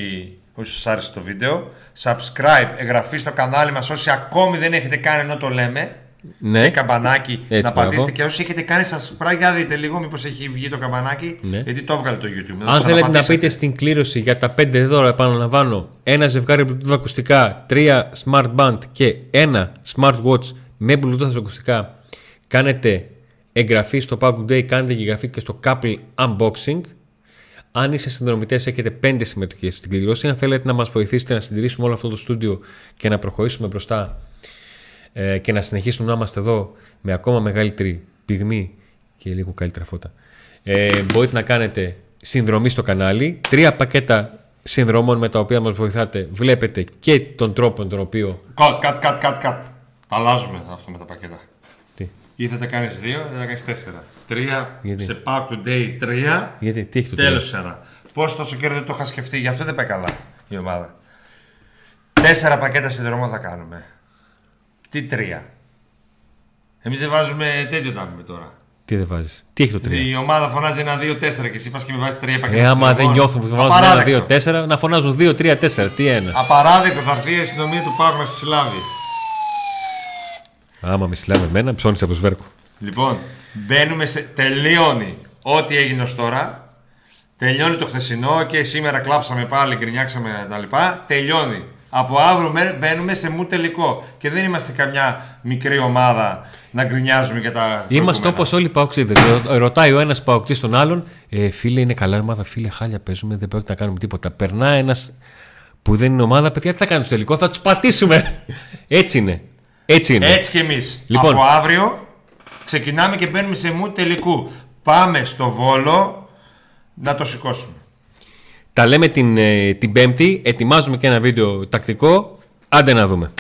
όσοι σας άρεσε το βίντεο. Subscribe, εγγραφή στο κανάλι μας όσοι ακόμη δεν έχετε κάνει ενώ το λέμε. Ναι. Και καμπανάκι Έτσι, να μπράβο. πατήσετε και όσοι έχετε κάνει subscribe για δείτε λίγο μήπως έχει βγει το καμπανάκι Ναι. γιατί το έβγαλε το YouTube. Να το Αν θέλετε να ξαναπατήσετε. πείτε στην κλήρωση για τα 5 δώρα, επαναλαμβάνω, ένα ζευγάρι Bluetooth ακουστικά, τρία smart band και ένα smart watch με Bluetooth ακουστικά, κάνετε εγγραφή στο Pack Day, κάνετε και εγγραφή και στο Couple Unboxing. Αν είστε συνδρομητές, έχετε 5 συμμετοχές στην κλήρωση. Αν θέλετε να μας βοηθήσετε να συντηρήσουμε όλο αυτό το στούντιο και να προχωρήσουμε μπροστά ε, και να συνεχίσουμε να είμαστε εδώ με ακόμα μεγαλύτερη πυγμή και λίγο καλύτερα φώτα. Ε, μπορείτε να κάνετε συνδρομή στο κανάλι. Τρία πακέτα συνδρομών με τα οποία μας βοηθάτε. Βλέπετε και τον τρόπο με τον οποίο... Cut, cut, cut, cut, cut. Τα αλλάζουμε αυτό με τα πακέτα. Τι, Ή θα τα κάνεις δύο, ή θα τα κάνεις τέσσερα. Τρία Γιατί; σε Pack Today, τρία. γιατί, τι έχει το Τέλος τέλος. ένα. Πώς τόσο καιρό δεν το είχα σκεφτεί, γι' αυτό δεν πάει καλά η ομάδα. Τέσσερα πακέτα συνδρομών θα κάνουμε. Τι τρία; Εμείς δεν βάζουμε τέτοιο τα πούμε τώρα. Τι δεν βάζεις; Τι έχει το 3. Η ομάδα φωνάζει ένα, δύο, τέσσερα και εσύ πας και με βάζεις τρία πακέτα. Ε, άμα δεν συνδρομών. νιώθουν που φωνάζουν Απαράδεκτο. 1, 2, 4, να φωνάζουν 2, 3, 4. Τι ένα; Απαράδεκτο θα έρθει η αστυνομία του Πάγου να σε συλλάβει. Άμα με συλλάβει εμένα, ψώνεις από σβέρκο. Λοιπόν, μπαίνουμε σε. Τελειώνει ό,τι έγινε ως τώρα. Τελειώνει το χθεσινό και σήμερα κλάψαμε πάλι, γκρινιάξαμε τα λοιπά. Τελειώνει. Από αύριο μέ- μπαίνουμε σε μου τελικό. Και δεν είμαστε καμιά μικρή ομάδα να γκρινιάζουμε για τα. Είμαστε προηγούμενα. όπως όλοι οι παοξίδε. Ρωτάει ο ένας παοξή τον άλλον, ε, φίλε, είναι καλά η ομάδα, φίλε, χάλια παίζουμε, δεν πρόκειται να κάνουμε τίποτα. Περνά ένας που δεν είναι ομάδα, παιδιά, τι θα κάνουμε στο τελικό, θα τους πατήσουμε. Έτσι είναι. Έτσι είναι. Έτσι κι εμείς. Λοιπόν. Από αύριο ξεκινάμε και μπαίνουμε σε μου τελικού. Πάμε στο βόλο να το σηκώσουμε. Τα λέμε την, ε, την Πέμπτη, ετοιμάζουμε και ένα βίντεο τακτικό. Άντε να δούμε.